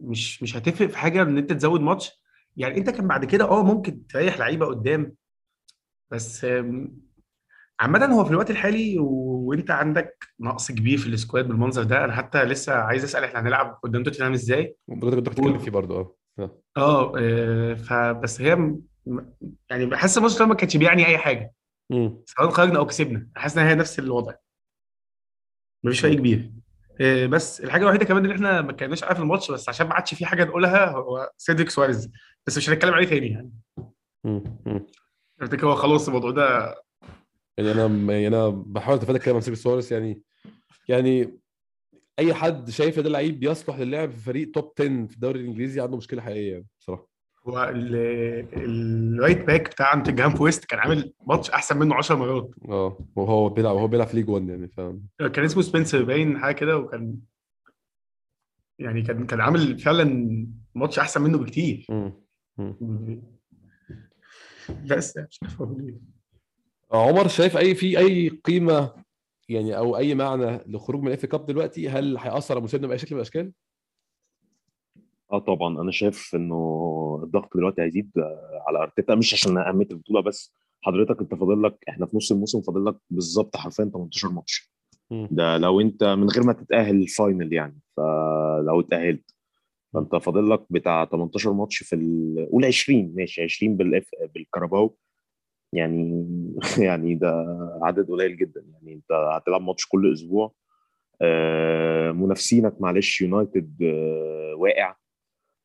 مش مش هتفرق في حاجة إن أنت تزود ماتش. يعني أنت كان بعد كده آه ممكن تريح لعيبة قدام بس عامة هو في الوقت الحالي وأنت عندك نقص كبير في ال squad بالمنظر ده. أنا حتى لسه عايز أسأل إحنا هنلعب قدام توتنهام إزاي؟ كنت كنت بتتكلم فيه برضه آه. آه. آه آه، فبس هي م- يعني بحس الماتش ده ما كانش بيعني أي حاجة. سواء خرجنا أو كسبنا حاسس إن هي نفس الوضع. مفيش فرق كبير. آه، بس الحاجة الوحيدة كمان اللي إحنا ما كناش عارف الماتش بس عشان ما عادش في حاجة نقولها هو سيدريك سواريز. بس مش هنتكلم عليه تاني يعني. افتكر هو خلاص الموضوع ده يعني أنا يعني أنا بحاول أتفادى الكلام عن سيدريك سواريز يعني يعني أي حد شايف ده لعيب يصلح للعب في فريق top 10 في الدوري الإنجليزي عنده مشكلة حقيقية يعني بصراحة. هو ال- ال right back بتاع نوتنجهام فورست كان عامل ماتش أحسن منه 10 مرات. آه وهو بيلعب وهو بيلعب في League 1 يعني فاهم. كان اسمه سبنس باين حاجة كده وكان يعني كان كان عامل فعلا ماتش أحسن منه بكتير. بس مش عارف إيه عمر شايف في أي قيمة يعني أو أي معنى للخروج من ال FA Cup دلوقتي؟ هل هيأثر على موسمنا بأي شكل من الأشكال؟ آه طبعا أنا شايف إنه الضغط دلوقتي هيزيد على أرتيتا مش عشان أهمية البطولة بس حضرتك أنت فاضل لك إحنا في نص الموسم فاضل لك بالظبط حرفيا 18 ماتش. ده لو أنت من غير ما تتأهل ال final يعني فلو اتأهلت. فأنت فاضل لك بتاع 18 ماتش في ال- قول 20 ماشي 20 بال FA بالكاراباو. يعني يعني ده عدد قليل جدا. يعني أنت هتلعب ماتش كل أسبوع. آه، منافسينك معلش يونايتد آه، واقع.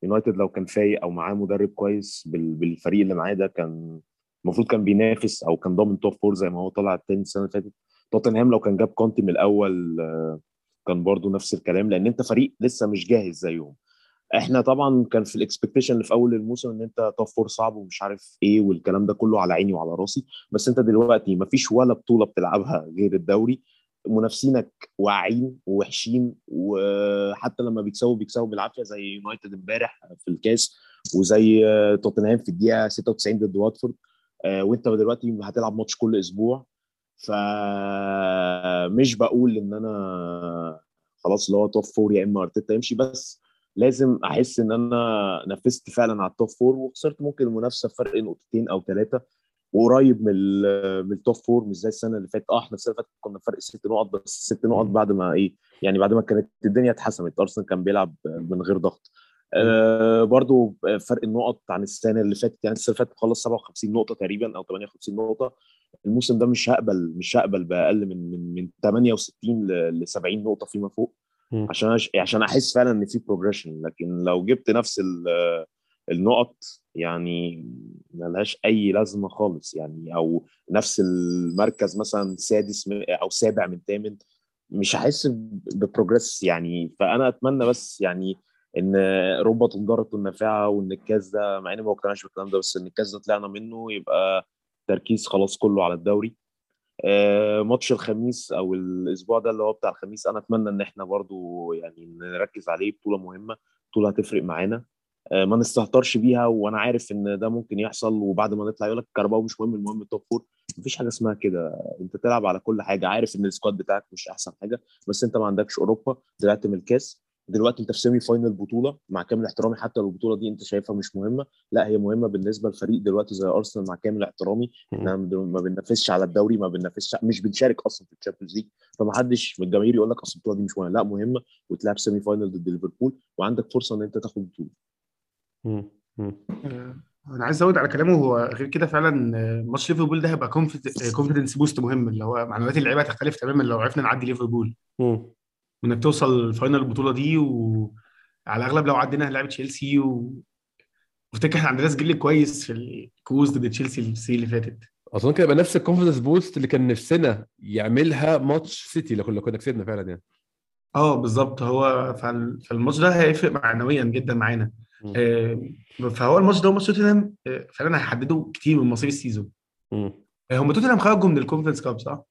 يونايتد لو كان فايق أو معاه مدرب كويس بال- بالفريق اللي معاه ده كان المفروض كان بينافس أو كان ضامن top four زي ما هو طلع التاني السنة اللي فاتت. توتنهام لو كان جاب كونتي من الأول آه، كان برضو نفس الكلام لأن أنت فريق لسه مش جاهز زيهم. إحنا طبعا كان في ال expectation اللي في أول الموسم إن أنت top four صعب ومش عارف إيه والكلام ده كله على عيني وعلى راسي. بس أنت دلوقتي مفيش ولا بطولة بتلعبها غير الدوري. منافسينك واقعين ووحشين وحتى لما بيكسبوا بيكسبوا بالعافية زي يونايتد امبارح في الكاس وزي توتنهام في الدقيقة 96 ضد واتفورد. آه، وانت دلوقتي هتلعب ماتش كل أسبوع. فمش بقول إن أنا خلاص اللي هو top four يا إما أرتيتا يمشي بس لازم أحس إن أنا نافست فعلا على ال top four وخسرت ممكن المنافسة بفرق نقطتين أو ثلاثة وقريب من من ال top four مش زي السنة اللي فاتت. آه إحنا السنة اللي فاتت كنا فرق ست نقط بس ست نقط بعد ما إيه يعني بعد ما كانت الدنيا اتحسمت أرسنال كان بيلعب من غير ضغط. آه برضو فرق النقط عن السنة اللي فاتت. يعني السنة اللي فاتت خلص 57 نقطة تقريبا أو 58 نقطة. الموسم ده مش هقبل مش هقبل بأقل من من من 68 ل 70 نقطة فيما فوق. عشان عشان أحس فعلا إن في بروجريشن لكن لو جبت نفس ال- النقط يعني ملهاش أي لازمة خالص يعني أو نفس المركز مثلا سادس أو سابع من ثامن مش هحس ب progress يعني. فأنا أتمنى بس يعني إن رب ضارة نافعة وإن الكاس ده مع إني ما بقتنعش بالكلام ده بس إن الكاس ده طلعنا منه يبقى تركيز خلاص كله على الدوري. آه، ماتش الخميس أو الأسبوع ده اللي هو بتاع الخميس أنا أتمنى إن إحنا برضو يعني نركز عليه بطولة مهمة بطولة هتفرق معانا. ما نستهترش بيها وأنا عارف إن ده ممكن يحصل وبعد ما نطلع يقول لك الكاراباو مش مهم المهم ال top four مفيش حاجة اسمها كده. أنت تلعب على كل حاجة. عارف إن ال squad بتاعك مش أحسن حاجة بس أنت ما عندكش أوروبا طلعت من الكاس. دلوقتي أنت في semi final بطولة مع كامل احترامي حتى لو البطولة دي أنت شايفها مش مهمة. لا هي مهمة بالنسبة لفريق دلوقتي زي ارسنال مع كامل احترامي. إحنا ما بننافسش على الدوري ما بننافسش مش بنشارك أصلا في ال Champions League فما حدش من الجماهير يقول لك أصل البطولة دي مش مهمة. لا مهمة وتلعب semi final ضد ليفربول وعندك فرصة إن أنت تاخد بطوله مم. مم. آه، أنا عايز أزود على كلامه هو غير كده فعلا آه، ماتش ليفربول ده هيبقى confidence boost مهم اللي هو معنويات اللعيبة هتختلف تماما لو عرفنا نعدي ليفربول. وإنك توصل final البطولة دي وعلى الأغلب لو عدينا هنلعب تشيلسي و... وأفتكر إحنا عندنا سجل كويس في الكاس ضد تشيلسي السنة اللي فاتت أظن كده يبقى نفس ال confidence boost اللي كان نفسنا يعملها ماتش سيتي لو كنا كسبنا فعلا يعني آه بالظبط هو فال- فالماتش ده هيفرق معنويا جدا معانا. آه، فهو الماتش ده وماتش توتنهام آه، فعلا هيحددوا كتير من مصير ال season. آه، هم توتنهام خرجوا من ال Conference Cup صح؟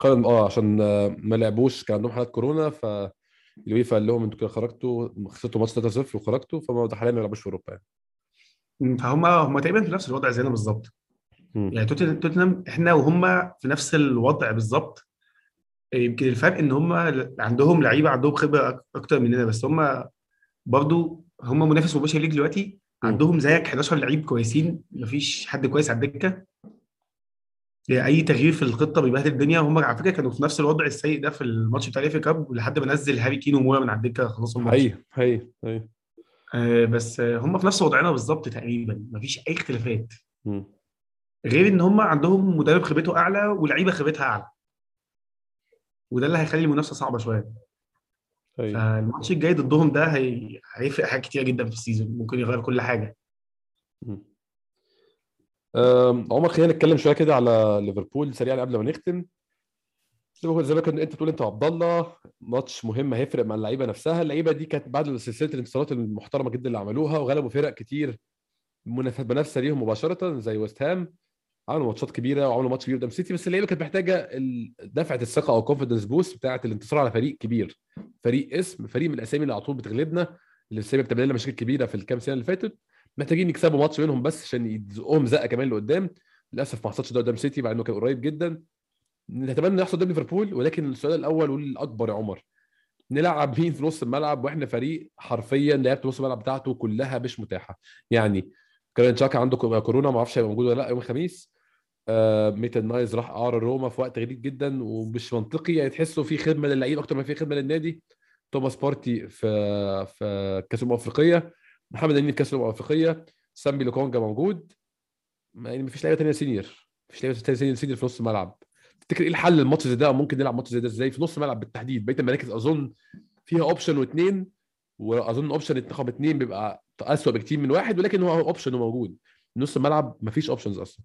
قال آه عشان آه، ما لعبوش كان عندهم حالات كورونا ف اليويفا قال لهم أنتوا كده خرجتوا خسرتوا ماتش 3-0 وخرجتوا فما حاليا ما بيلعبوش في أوروبا يعني فهم هم تقريبا في نفس الوضع زينا بالظبط. يعني توتن- توتنهام إحنا وهم في نفس الوضع بالظبط يمكن الفرق إن هم عندهم لعيبة عندهم خبرة أكتر مننا بس هم برضو هم منافس مباشر ليك دلوقتي. عندهم زيك 11 لعيب كويسين مفيش حد كويس على الدكة. أي تغيير في الخطة بيبهدل الدنيا. هم على فكرة كانوا في نفس الوضع السيء ده في الماتش بتاع ال FA Cup لحد ما نزل هاري كين ومورا من على الدكة خلصوا الماتش حقيقي حقيقي آه بس هم في نفس وضعنا بالظبط تقريبا. مفيش أي اختلافات. مم. غير إن هم عندهم مدرب خبرته أعلى ولعيبه خبرتها أعلى. وده اللي هيخلي المنافسة صعبة شوية. حقيقي فالماتش الجاي ضدهم ده هي... هيفرق حاجات كتير جدا في ال season ممكن يغير كل حاجة. عمر خلينا نتكلم شوية كده على ليفربول سريعا قبل ما نختم. ليفربول زي ما كنت انت بتقول انت وعبد الله. ماتش مهم هيفرق مع اللعيبة نفسها. اللعيبة دي كانت بعد سلسلة الانتصارات المحترمة جدا اللي عملوها وغلبوا فرق كتير منافسه ليهم مباشرة زي ويست هام. عملوا ماتشات كبيرة وعملوا ماتش كبير قدام سيتي بس اللعيبة كانت محتاجة دفعة الثقة أو ال confidence boost بتاعة الانتصار على فريق كبير. فريق اسم فريق من الأسامي اللي على طول بتغلبنا اللي الأسامي بتعمل لنا مشاكل كبيرة في الكام سنة اللي فاتت. محتاجين يكسبوا ماتش منهم بس عشان يزقهم زقة كمان لقدام للأسف ما حصلش ده قدام سيتي مع إنه كان قريب جدا. نتمنى يحصل قدام ليفربول ولكن السؤال الأول والأكبر يا عمر نلعب مين في نص الملعب وإحنا فريق حرفيا لعيبه نص الملعب بتاعته كلها مش متاحة. يعني كان تشاكا عنده كورونا ما أعرفش هيبقى موجود ولا لأ يوم الخميس. آه ميتلاند نايلز راح اعاره روما في وقت غريب جدا ومش منطقي. يعني تحسوا في خدمة للعيب أكتر ما في خدمة للنادي. توماس بارتي في في كأس الأمم الأفريقية. محمد النني كأس الأمم الأفريقية. سامبي لوكونجا موجود. ما- يعني مفيش لعيبه ثانية senior مفيش لعيبة ثانية senior في نص الملعب. تفتكر إيه الحل للماتش زي ده؟ ممكن نلعب ماتش زي ده إزاي؟ في نص الملعب بالتحديد. بقية المراكز أظن فيها option واثنين وأظن option رقم اثنين بيبقى اسوء بكتير من واحد ولكن هو option وموجود. نص الملعب مفيش options أصلا.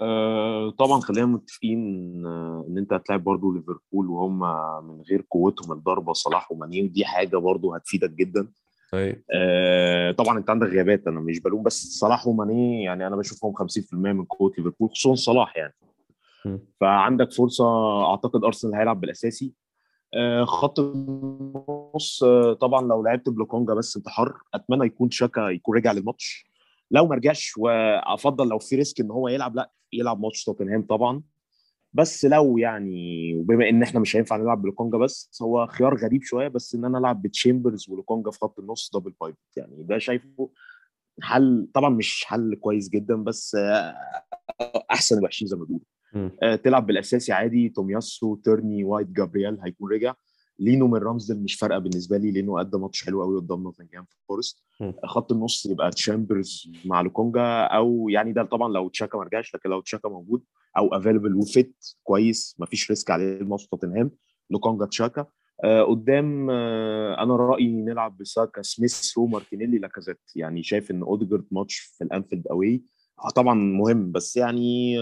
آه، طبعا خلينا متفقين آه، إن أنت هتلاعب برضو ليفربول وهم من غير قوتهم الضاربة صلاح وماني ودي حاجة برضو هتفيدك جدا. اي آه، طبعا أنت عندك غيابات أنا مش بلوم بس صلاح وماني يعني أنا بشوفهم 50% من قوة ليفربول خصوصا صلاح يعني. م. فعندك فرصة أعتقد أرسنال هيلعب بالأساسي. آه، خط النص طبعا لو لعبت بلوكونجا بس انت حر أتمنى يكون شاكا يكون رجع للماتش. لو ما رجعش وافضل لو في ريسك ان هو يلعب لا يلعب ماتش توتنهام طبعا. بس لو يعني وبما إن إحنا مش هينفع نلعب بلوكونجا بس هو خيار غريب شوية بس إن أنا ألعب بتشامبرز ولوكونجا في خط النص double pivot يعني ده شايفه حل طبعا مش حل كويس جدا بس آه، أحسن الوحشين زي ما بيقولوا. آه، تلعب بالأساسي عادي تومياسو تيرني وايت جابرييل هيكون رجع. لينو من رامسديل مش فارقة بالنسبة لي لأنه ادى ماتش حلو قوي قدام نوتنجهام في فورست. خط النص يبقى تشامبرز مع لوكونجا أو يعني ده طبعا لو تشاكا ما رجعش لكن لو تشاكا موجود أو available و fit كويس ما فيش ريسك عليه الماتش توتنهام لوكونجا تشاكا. آه قدام آه أنا رأيي نلعب بساكا سميث رو مارتينيلي لاكازيت. يعني شايف إن أوديجارد ماتش في الأنفيلد أوي. آه طبعا مهم بس يعني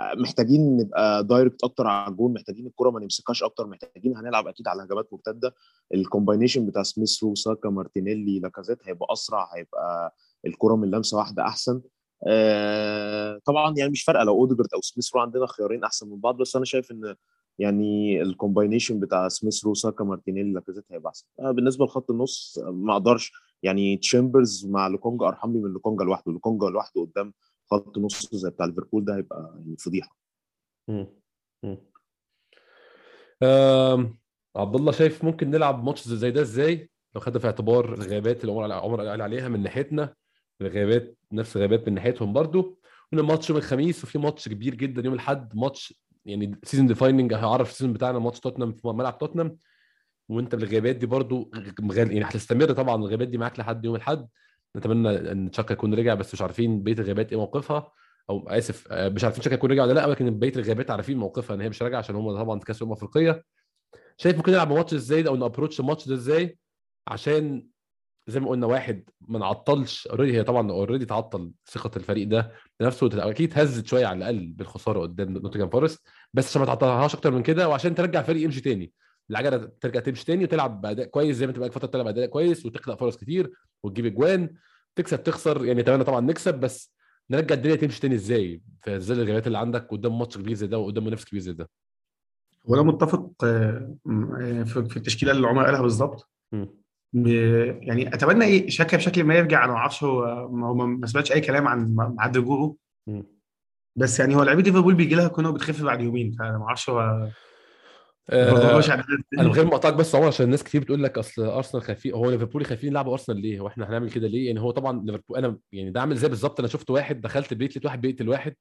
محتاجين نبقى direct أكتر على الجون محتاجين الكرة ما نمسكهاش أكتر محتاجين هنلعب أكيد على هجمات مرتده ال combination بتاع سميث رو ساكا مارتينيلي لاكازيت هيبقى أسرع هيبقى الكرة من لمسة واحدة أحسن. آه طبعا يعني مش فارقة لو اوديجارد أو سميث رو عندنا خيارين أحسن من بعض بس أنا شايف إن يعني ال combination بتاع سميث رو ساكا مارتينيلي لاكازيت هيبقى أحسن. آه بالنسبة لخط النص ما أقدرش يعني تشامبرز مع لوكونجا أرحم لي من لوكونجا لوحده لوكونجا لوحده قدام خط نص زي بتاع ليفربول ده هيبقى يعني فضيحة. عبد الله شايف ممكن نلعب ماتش زي ده إزاي؟ لو خدنا في اعتبار الغيابات اللي عمر عمر قال عليها من ناحيتنا الغيابات نفس الغيابات من ناحيتهم برضو. وإن الماتش يوم الخميس وفي ماتش كبير جدا يوم الأحد ماتش يعني season defining هيعرف ال season بتاعنا ماتش توتنهام في ملعب توتنهام. وانت بالغيابات دي برضو. يعني هتستمر طبعا الغيابات دي معاك لحد يوم الأحد. نتمنى إن تشاكا يكون رجع بس مش عارفين بقيه الغيابات إيه موقفها. أو آسف آه، مش عارفين تشاكا يكون رجع ولا لأ ولكن بقيه الغيابات عارفين موقفها إن هي مش راجعة عشان هم طبعا كأس الأمم الأفريقية. شايف ممكن نلعب ماتش إزاي؟ أو ن approach الماتش ده إزاي؟ عشان زي ما قلنا واحد ما نعطلش already هي طبعا already تعطل ثقة الفريق ده بنفسه أكيد هزت شوية على الأقل بالخسارة قدام نوتنجهام فورست بس عشان ما تعطلهاش أكتر من كده وعشان ترجع الفريق يمشي تاني. العجلة ترجع تمشي تاني وتلعب بأداء كويس زي ما انت بقالك فترة بتلعب بأداء كويس وتخلق فرص كتير وتجيب أجوان. تكسب تخسر يعني اتمنى طبعا نكسب بس نرجع الدنيا تمشي تاني إزاي في ظل الغيابات اللي عندك قدام ماتش كبير زي ده وقدام منافس كبير زي ده؟ وأنا متفق آه، في التشكيلة اللي عمر قالها بالظبط. يعني أتمنى إيه شاكا بشكل ما يرجع أنا ما أعرفش هو ما سمعتش أي كلام عن ميعاد رجوعه. بس يعني هو لعيبة ليفربول بيجي لها كونه بتخف بعد يومين فأنا ما أعرفش هو آه، أنا من غير ما اقطعك بس عمر عشان الناس كتير بتقول لك اصل ارسنال خايفين هو ليفربول خايفين يلعبوا ارسنال ليه؟ هو إحنا هنعمل كده ليه؟ يعني هو طبعا ليفربول أنا يعني ده عامل زي بالظبط أنا شفت واحد دخلت البيت لقيت واحد بيقتل واحد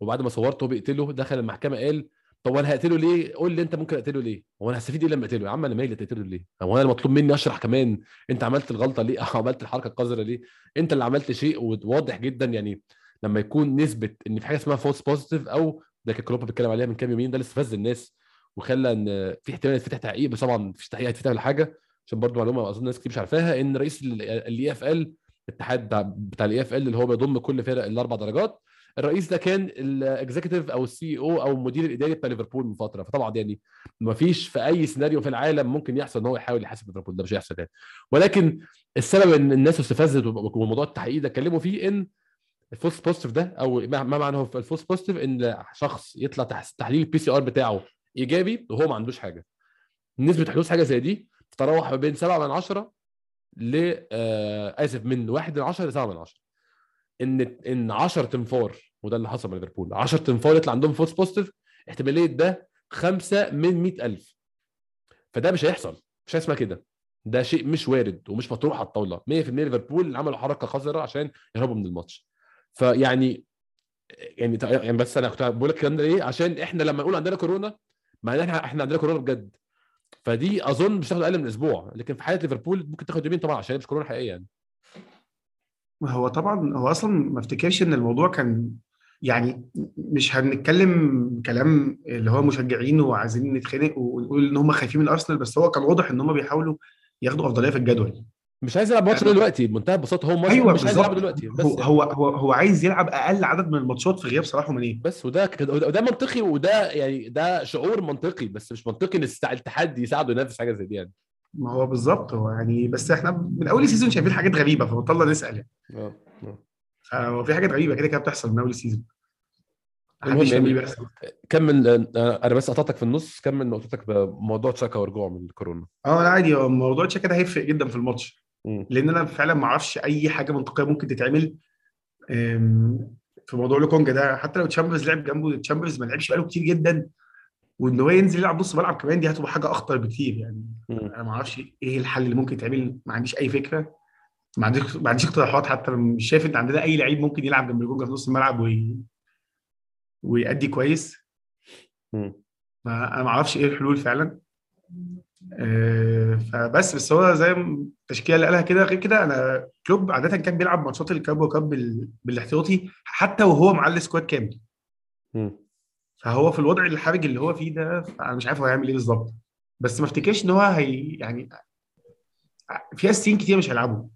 وبعد ما صورته هو بيقتله دخل المحكمة قال طب أنا هقتله ليه؟ قول لي انت ممكن اقتله ليه؟ هو أنا هستفيد إيه لما اقتله؟ يا عم أنا مالي تقتله ليه؟ هو أنا مطلوب مني اشرح كمان انت عملت الغلطة ليه؟ عملت الحركة القذرة ليه؟ انت اللي عملت شيء وواضح جدا يعني لما يكون نسبة إن في حاجة اسمها false positive أو ده كان كلوب بيتكلم عليها من كام يومين ده اللي استفز الناس وخلى إن في احتمال يتفتح تحقيق بس طبعا مفيش تحقيق هيتفتح حاجة عشان برضو معلومة أظن ناس كتير مش عارفاها إن رئيس ال EFL الاتحاد بتاع- بتاع ال EFL اللي هو بيضم كل فرق الأربع درجات الرئيس ده كان ال executive أو ال C أو أو المدير الإداري بتاع ليفربول من فترة. فطبعا يعني ما فيش في أي سيناريو في العالم ممكن يحصل إن هو يحاول يحاسب ليفربول. ده مش هيحصل يعني. ولكن السبب إن الناس استفزت وموضوع التحقيق ده اتكلموا فيه إن ال false positive ده أو ما هو ال false positive إن شخص يطلع تح- تحليل ال PCR بتاعه ايجابي وهو ما عندوش حاجة. نسبة حدوث حاجة زي دي تتراوح ما بين 7 من 10 ل آه، آسف من 1 من 10 ل 7 من 10 إن إن 10 تنفار وده اللي حصل مع ليفربول. 10 تنفار يطلع عندهم false positive احتمالية ده 5 من 100000 فده مش هيحصل مش حاجة اسمها كده. ده شيء مش وارد ومش مطروح على الطاولة. 100% ليفربول عملوا حركة قذره عشان يهربوا من الماتش. فيعني يعني يعني بس أنا كنت بقول لك الكلام ده ليه؟ عشان إحنا لما نقول عندنا كورونا معناه إحنا إحنا عندنا كورونا بجد. فدي أظن مش هتاخد أقل من أسبوع لكن في حالة ليفربول ممكن تاخد يومين طبعا عشان هي مش كورونا حقيقية يعني. هو طبعا هو أصلا ما افتكرش إن الموضوع كان يعني مش هنتكلم كلام اللي هو مشجعين وعايزين نتخانق ونقول إن هم خايفين من ارسنال بس هو كان واضح إن هم بيحاولوا ياخدوا أفضلية في الجدول. مش عايز يلعب ماتش دلوقتي بمنتهى البساطة هو ماتش أيوه مش عايز يلعب دلوقتي بس هو يعني. هو هو هو عايز يلعب أقل عدد من الماتشات في غياب صلاح وماني بس وده كده- وده منطقي وده يعني ده شعور منطقي بس مش منطقي إن الاتحاد يساعده ينافس حاجة زي دي يعني. ما هو بالظبط هو يعني بس إحنا من أول ال season شايفين حاجات غريبة فبطلنا نسأل يعني. آه آه. فهو في حاجات غريبة كده كده بتحصل من أول محدش فاهم يعني- بيحصل. كمل آه، أنا بس قطعتك في النص كمل نقطتك بموضوع تشاكا ورجوعه من الكورونا آه عادي هو موضوع تشاكا ده هيفرق جدا في الماتش. لأن أنا فعلا ما أعرفش أي حاجة منطقية ممكن تتعمل في موضوع لوكونجا ده. حتى لو تشامبرز لعب جنبه تشامبرز ما لعبش بقاله كتير جدا وإن هو ينزل يلعب نص ملعب كمان دي هتبقى حاجة أخطر بكتير يعني. أنا ما أعرفش إيه الحل اللي ممكن يتعمل ما عنديش أي فكرة. ما عنديش ما عنديش اقتراحات حتى مش شايف إن عندنا أي لعيب ممكن يلعب جنب لوكونجا في نص الملعب وي... ويأدي كويس. مم. فانا ما أعرفش إيه الحلول فعلا. فبس بس هو زي التشكيله اللي قالها كده غير كده أنا كلوب عادة كان بيلعب ماتشات ال cup cup بال- بالاحتياطي حتى وهو معلي squad كامل. فهو في الوضع الحرج اللي هو فيه ده أنا مش عارف هو هيعمل إيه بالظبط. بس ما افتكرش إن هو هي يعني في اساسيين كتير مش هيلعبوا.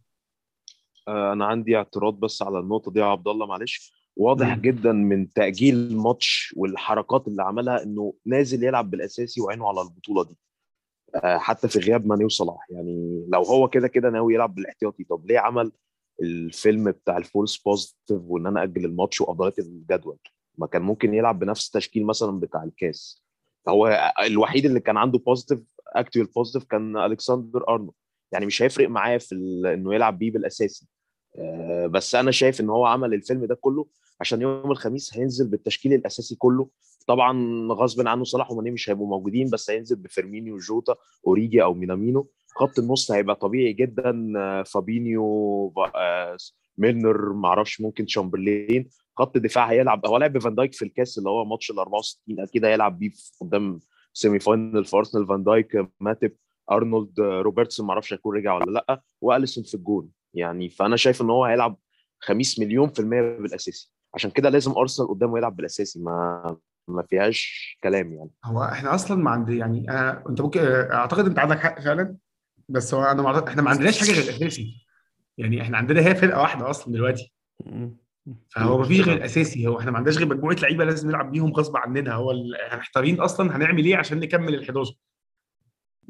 آه، أنا عندي اعتراض بس على النقطة دي يا عبد الله معلش. واضح مم. جدا من تأجيل الماتش والحركات اللي عملها إنه نازل يلعب بالأساسي وعينه على البطولة دي. آه، حتى في غياب ماني وصلاح. يعني لو هو كده كده ناوي يلعب بالاحتياطي طب ليه عمل الفيلم بتاع ال false positive وإن أنا أجل الماتش وافضليه الجدول؟ ما كان ممكن يلعب بنفس التشكيل مثلا بتاع الكاس. هو الوحيد اللي كان عنده positive actual positive كان ألكسندر أرنولد. يعني مش هيفرق معاه في إنه يلعب بيه بالأساسي. آه، بس أنا شايف إن هو عمل الفيلم ده كله عشان يوم الخميس هينزل بالتشكيل الأساسي كله. طبعا غصب عنه صلاح وماني مش هيبقوا موجودين بس هينزل بفيرمينيو جوتا أوريجي أو مينامينو خط النص هيبقى طبيعي جدا فابينيو آه، ميلنر معرفش ممكن شامبرلين. خط الدفاع هيلعب هو لعب فان دايك في الكاس اللي هو ماتش ال 64 أكيد هيلعب بيه قدام semi final في أرسنال. فان دايك ماتب أرنولد روبرتسون معرفش هيكون رجع ولا لأ وأليسون في الجون. يعني فأنا شايف إن هو هيلعب خميس مليون في المية بالأساسي. عشان كده لازم أرسنال قدامه يلعب بالأساسي ما ما فيهاش كلام يعني. هو إحنا أصلا ما عندي يعني أنا أنت ممكن أعتقد أنت عندك حق فعلا بس هو أنا إحنا ما عندناش حاجة غير الأساسي. يعني إحنا عندنا هي فرقة واحدة أصلا دلوقتي. فهو ما فيش غير الاساسي هو إحنا ما عندناش غير مجموعة لعيبة لازم نلعب بيهم غصب عننا. هو محتارين أصلا هنعمل إيه عشان نكمل ال 11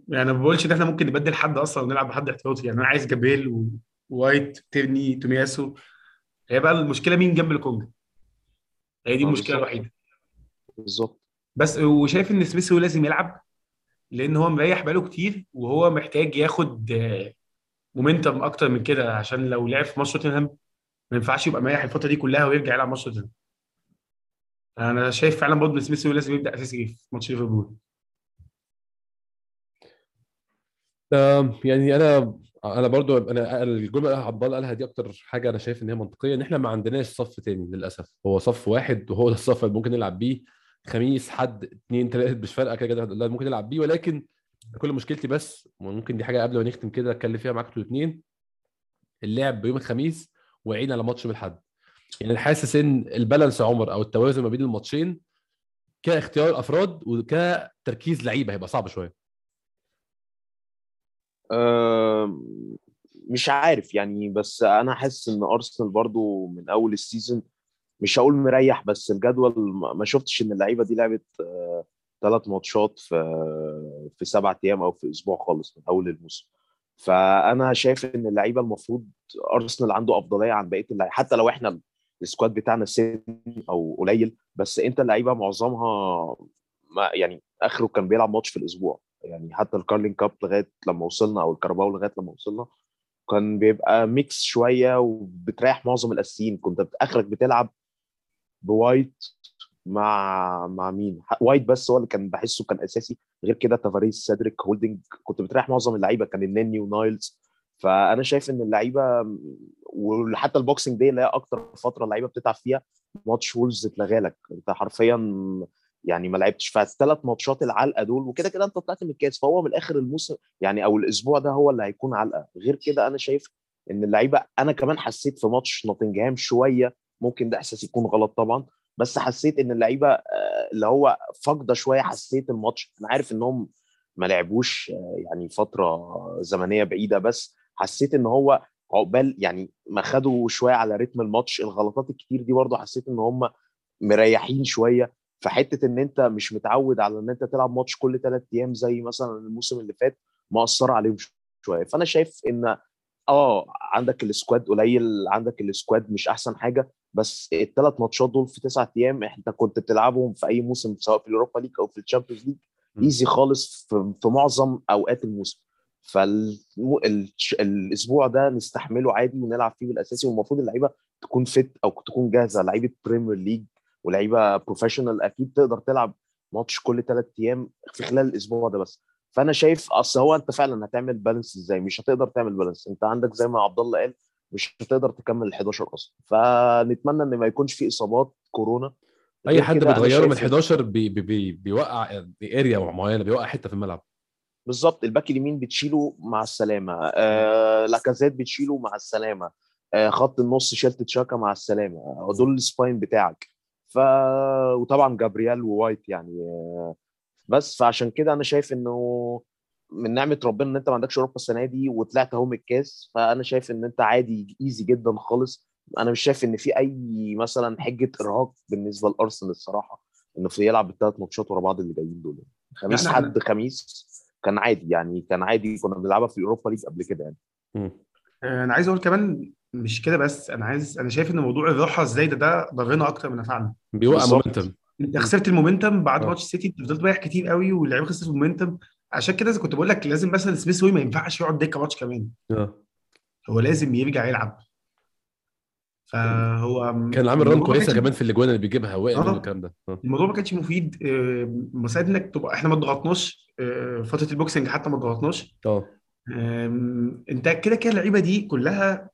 يعني ما بقولش إن إحنا ممكن نبدل حد أصلا ونلعب بحد احتياطي. يعني أنا عايز جابريل و- ووايت تيرني تومياسو. هي بقى المشكلة مين جنب لوكونجا هي دي آه، المشكلة بالظبط. الوحيدة. بالظبط. بس وشايف إن سميث هو لازم يلعب لأن هو مريح بقاله كتير وهو محتاج ياخد momentum أكتر من كده عشان لو لعب في ماتش توتنهام ما ينفعش يبقى مريح الفترة دي كلها ويرجع يلعب ماتش توتنهام. أنا شايف فعلا برضه إن سميث هو لازم يبدأ أساسي في ماتش ليفربول. يعني أنا أنا برضو أنا الجملة اللي عبد الله قالها دي أكتر حاجة أنا شايف إن هي منطقية إن إحنا ما عندناش صف تاني للأسف. هو صف واحد وهو ده الصف اللي ممكن نلعب بيه خميس حد اثنين ثلاثة مش فارقة كده كده ممكن نلعب بيه. ولكن كل مشكلتي بس وممكن دي حاجة قبل ما نختم كده أتكلم فيها معاكم أنتوا الاثنين اللعب بيوم الخميس وعين على ماتش يوم الاحد يعني حاسس إن البالانس يا عمر أو التوازن ما بين الماتشين كاختيار أفراد وكتركيز لعيبة هيبقى صعب شوية. مش عارف يعني بس أنا حاسس إن أرسنال برضو من أول ال season مش هقول مريح بس الجدول ما شفتش إن اللعيبة دي لعبت ثلاث ماتشات في في سبع أيام أو في أسبوع خالص من أول الموسم. فأنا شايف إن اللعيبة المفروض أرسنال عنده أفضلية عن بقية اللعيبة حتى لو إحنا ال squad بتاعنا thin أو قليل بس أنت اللعيبة معظمها ما يعني آخره كان بيلعب ماتش في الأسبوع. يعني حتى ال Carling Cup لغاية لما وصلنا أو الكاراباو لغاية لما وصلنا كان بيبقى mix شوية وبتريح معظم الأساسيين. كنت آخرك بتلعب بوايت مع مع مين؟ وايت بس هو اللي كان بحسه كان أساسي. غير كده تافاريز سيدريك هولدنج كنت بتريح معظم اللعيبة. كان النني ونايلز. فأنا شايف إن اللعيبة وحتى ال Boxing Day اللي هي أكتر فترة اللعيبة بتتعب فيها ماتش وولفز اتلغى لك. أنت حرفيا يعني ما لعبتش. فالثلاث ماتشات العلقة دول وكده كده أنت طلعت من الكاس فهو من الآخر الموسم يعني أو الأسبوع ده هو اللي هيكون علقة. غير كده أنا شايف إن اللعيبة أنا كمان حسيت في ماتش نوتنجهام شوية ممكن ده إحساس يكون غلط طبعا بس حسيت إن اللعيبة آه، اللي هو فاقدة شوية حسيت الماتش. أنا عارف إنهم ما لعبوش آه، يعني فترة زمنية بعيدة بس حسيت إن هو عقبال يعني ما خدوا شوية على رتم الماتش الغلطات الكتير دي برضه حسيت إن هم مريحين شوية. فحتة إن أنت مش متعود على إن أنت تلعب ماتش كل ثلاث أيام زي مثلا الموسم اللي فات مأثر عليهم شوية. فأنا شايف إن آه عندك ال squad قليل عندك ال squad مش أحسن حاجة بس الثلاث ماتشات دول في تسعة أيام انت كنت بتلعبهم في أي موسم سواء في اليوروبا ليج أو في الشامبيونز ليج. easy خالص في, في معظم أوقات الموسم. فالاسبوع ده نستحمله عادي ونلعب فيه بالأساسي والمفروض اللعيبة تكون fit أو تكون جاهزة. لعيبة بريمير ليج ولعيبة professional أكيد تقدر تلعب ماتش كل ثلاث أيام في خلال الأسبوع ده بس. فأنا شايف أصل هو أنت فعلا هتعمل balance إزاي؟ مش هتقدر تعمل balance أنت عندك زي ما عبد الله قال مش هتقدر تكمل ال 11 أصلا. فنتمنى إن ما يكونش في إصابات كورونا. أي حد بتغيره من شايف إن- 11 بي بي بي بيوقع area معينة بيوقع حتة في الملعب. بالظبط. الباك اليمين بتشيله مع السلامة. آه لاكازيت بتشيله مع السلامة. آه خط النص شلت تشاكا مع السلامة. آه، دول ال spine بتاعك. ف وطبعا جابرييل ووايت يعني آه بس فعشان كده أنا شايف إنه من نعمة ربنا إن أنت ما عندكش أوروبا السنة دي وطلعت أهو من الكاس فأنا شايف إن أنت عادي easy جدا خالص. أنا مش شايف إن في أي مثلا حجة إرهاق بالنسبة لأرسنال الصراحة إنه في يلعب الثلاث ماتشات ورا بعض اللي جايين دول. خميس حد خميس كان عادي يعني كان عادي كنا بنلعبها في الاوروبا ليج قبل كده يعني. مم. أنا عايز أقول كمان مش كده بس أنا عايز أنا شايف إن موضوع الراحة الزايدة ده ضرنا أكتر من نفعنا. بيوقع. momentum أنت خسرت ال momentum بعد آه. ماتش سيتي أنت فضلت رايح كتير قوي واللعيبة خسرت ال momentum. عشان كده كنت بقول لك لازم مثلا سميث ما ينفعش يقعد دكة ماتش كمان. آه. هو لازم يرجع يلعب. فهو كان عامل run كويسة كمان في الأجوان اللي بيجيبها واقع منه آه الكلام ده. آه. الموضوع ما كانش مفيد آه، مساعد إنك تبقى إحنا ما ضغطناش آه، فترة ال Boxing حتى ما ضغطناش. آه. أنت كده كده اللعيبة دي كلها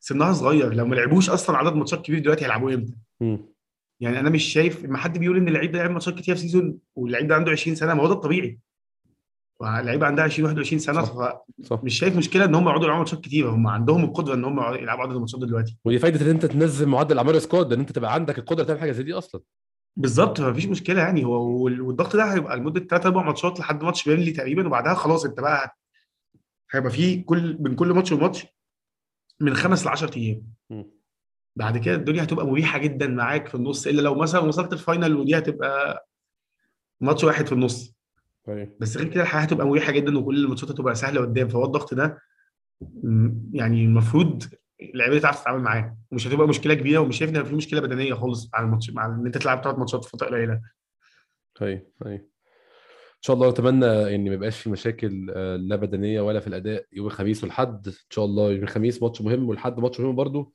سنها صغير. لو ما لعبوش أصلا عدد ماتشات كبير دلوقتي هيلعبوا إمتى؟ يعني أنا مش شايف ما حد بيقول إن اللعيب ده لعب ماتشات كتير في season واللعيب ده عنده 20 سنة ما هو ده الطبيعي. اللعيبه عندها 20 21 سنة صح. صح. فمش شايف مشكلة إن هم يقعدوا يلعبوا ماتشات كتير. هم عندهم القدرة إن هم يلعبوا عدد الماتشات دلوقتي. ودي فايدة إن أنت تنزل معدل اعمار squad إن أنت تبقى عندك القدرة تعمل حاجة زي دي أصلا. بالظبط مفيش مشكلة يعني. هو وال- والضغط ده هيبقى لمدة 3 4 ماتشات لحد ماتش بيرنلي تقريبا وبعدها خلاص أنت بقى هيبقى في كل من كل ماتش وماتش من خمس ل 10 أيام. بعد كده الدنيا هتبقى مريحة جدا معاك في النص إلا لو مثلا وصلت ال final ودي هتبقى ماتش واحد في النص. طيب. بس غير كده الحياة هتبقى مريحة جدا وكل الماتشات هتبقى سهلة قدام. فهو الضغط ده يعني المفروض اللعيبة دي تعرف تتعامل معاه. ومش هتبقى مشكلة كبيرة ومش شايف إن في مشكلة بدنية خالص مع الماتش مع إن أنت تلعب ثلاث ماتشات في فترة قليلة. طيب طيب. شاء الله نتمنى إن ما يبقاش في مشاكل آه، لا بدنية ولا في الأداء يوم الخميس والحد. إن شاء الله يوم الخميس ماتش مهم والحد ماتش مهم برضو.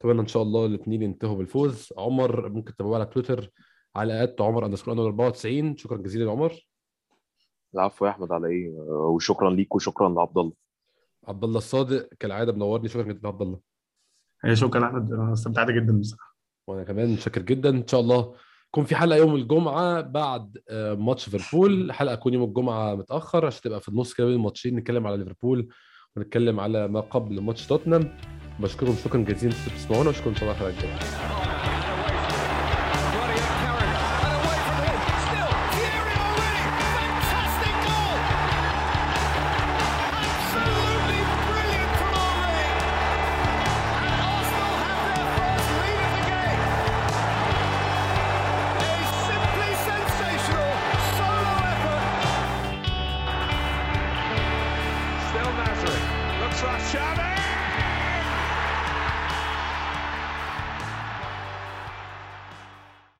أتمنى إن شاء الله الاثنين ينتهوا بالفوز. عمر ممكن تتابعوه على تويتر على آت عمر أندرسكور 94 شكرا جزيلا يا عمر. العفو يا أحمد على إيه؟ وشكرا ليك وشكرا لعبد الله. عبد الله الصادق كالعادة منورني. شكرا جدا يا عبد الله. هي شكرا يا أحمد. أنا استمتعت جدا بصراحة. وأنا كمان شاكر جدا. إن شاء الله يكون في حلقة يوم الجمعة بعد آه، ماتش ليفربول. حلقة تكون يوم الجمعة متأخر عشان تبقى في النص كده بين الماتشين. نتكلم على ليفربول ونتكلم على ما قبل ماتش توتنهام. بشكركم شكرا جزيلا أنتوا بتسمعونا واشكركم إن شاء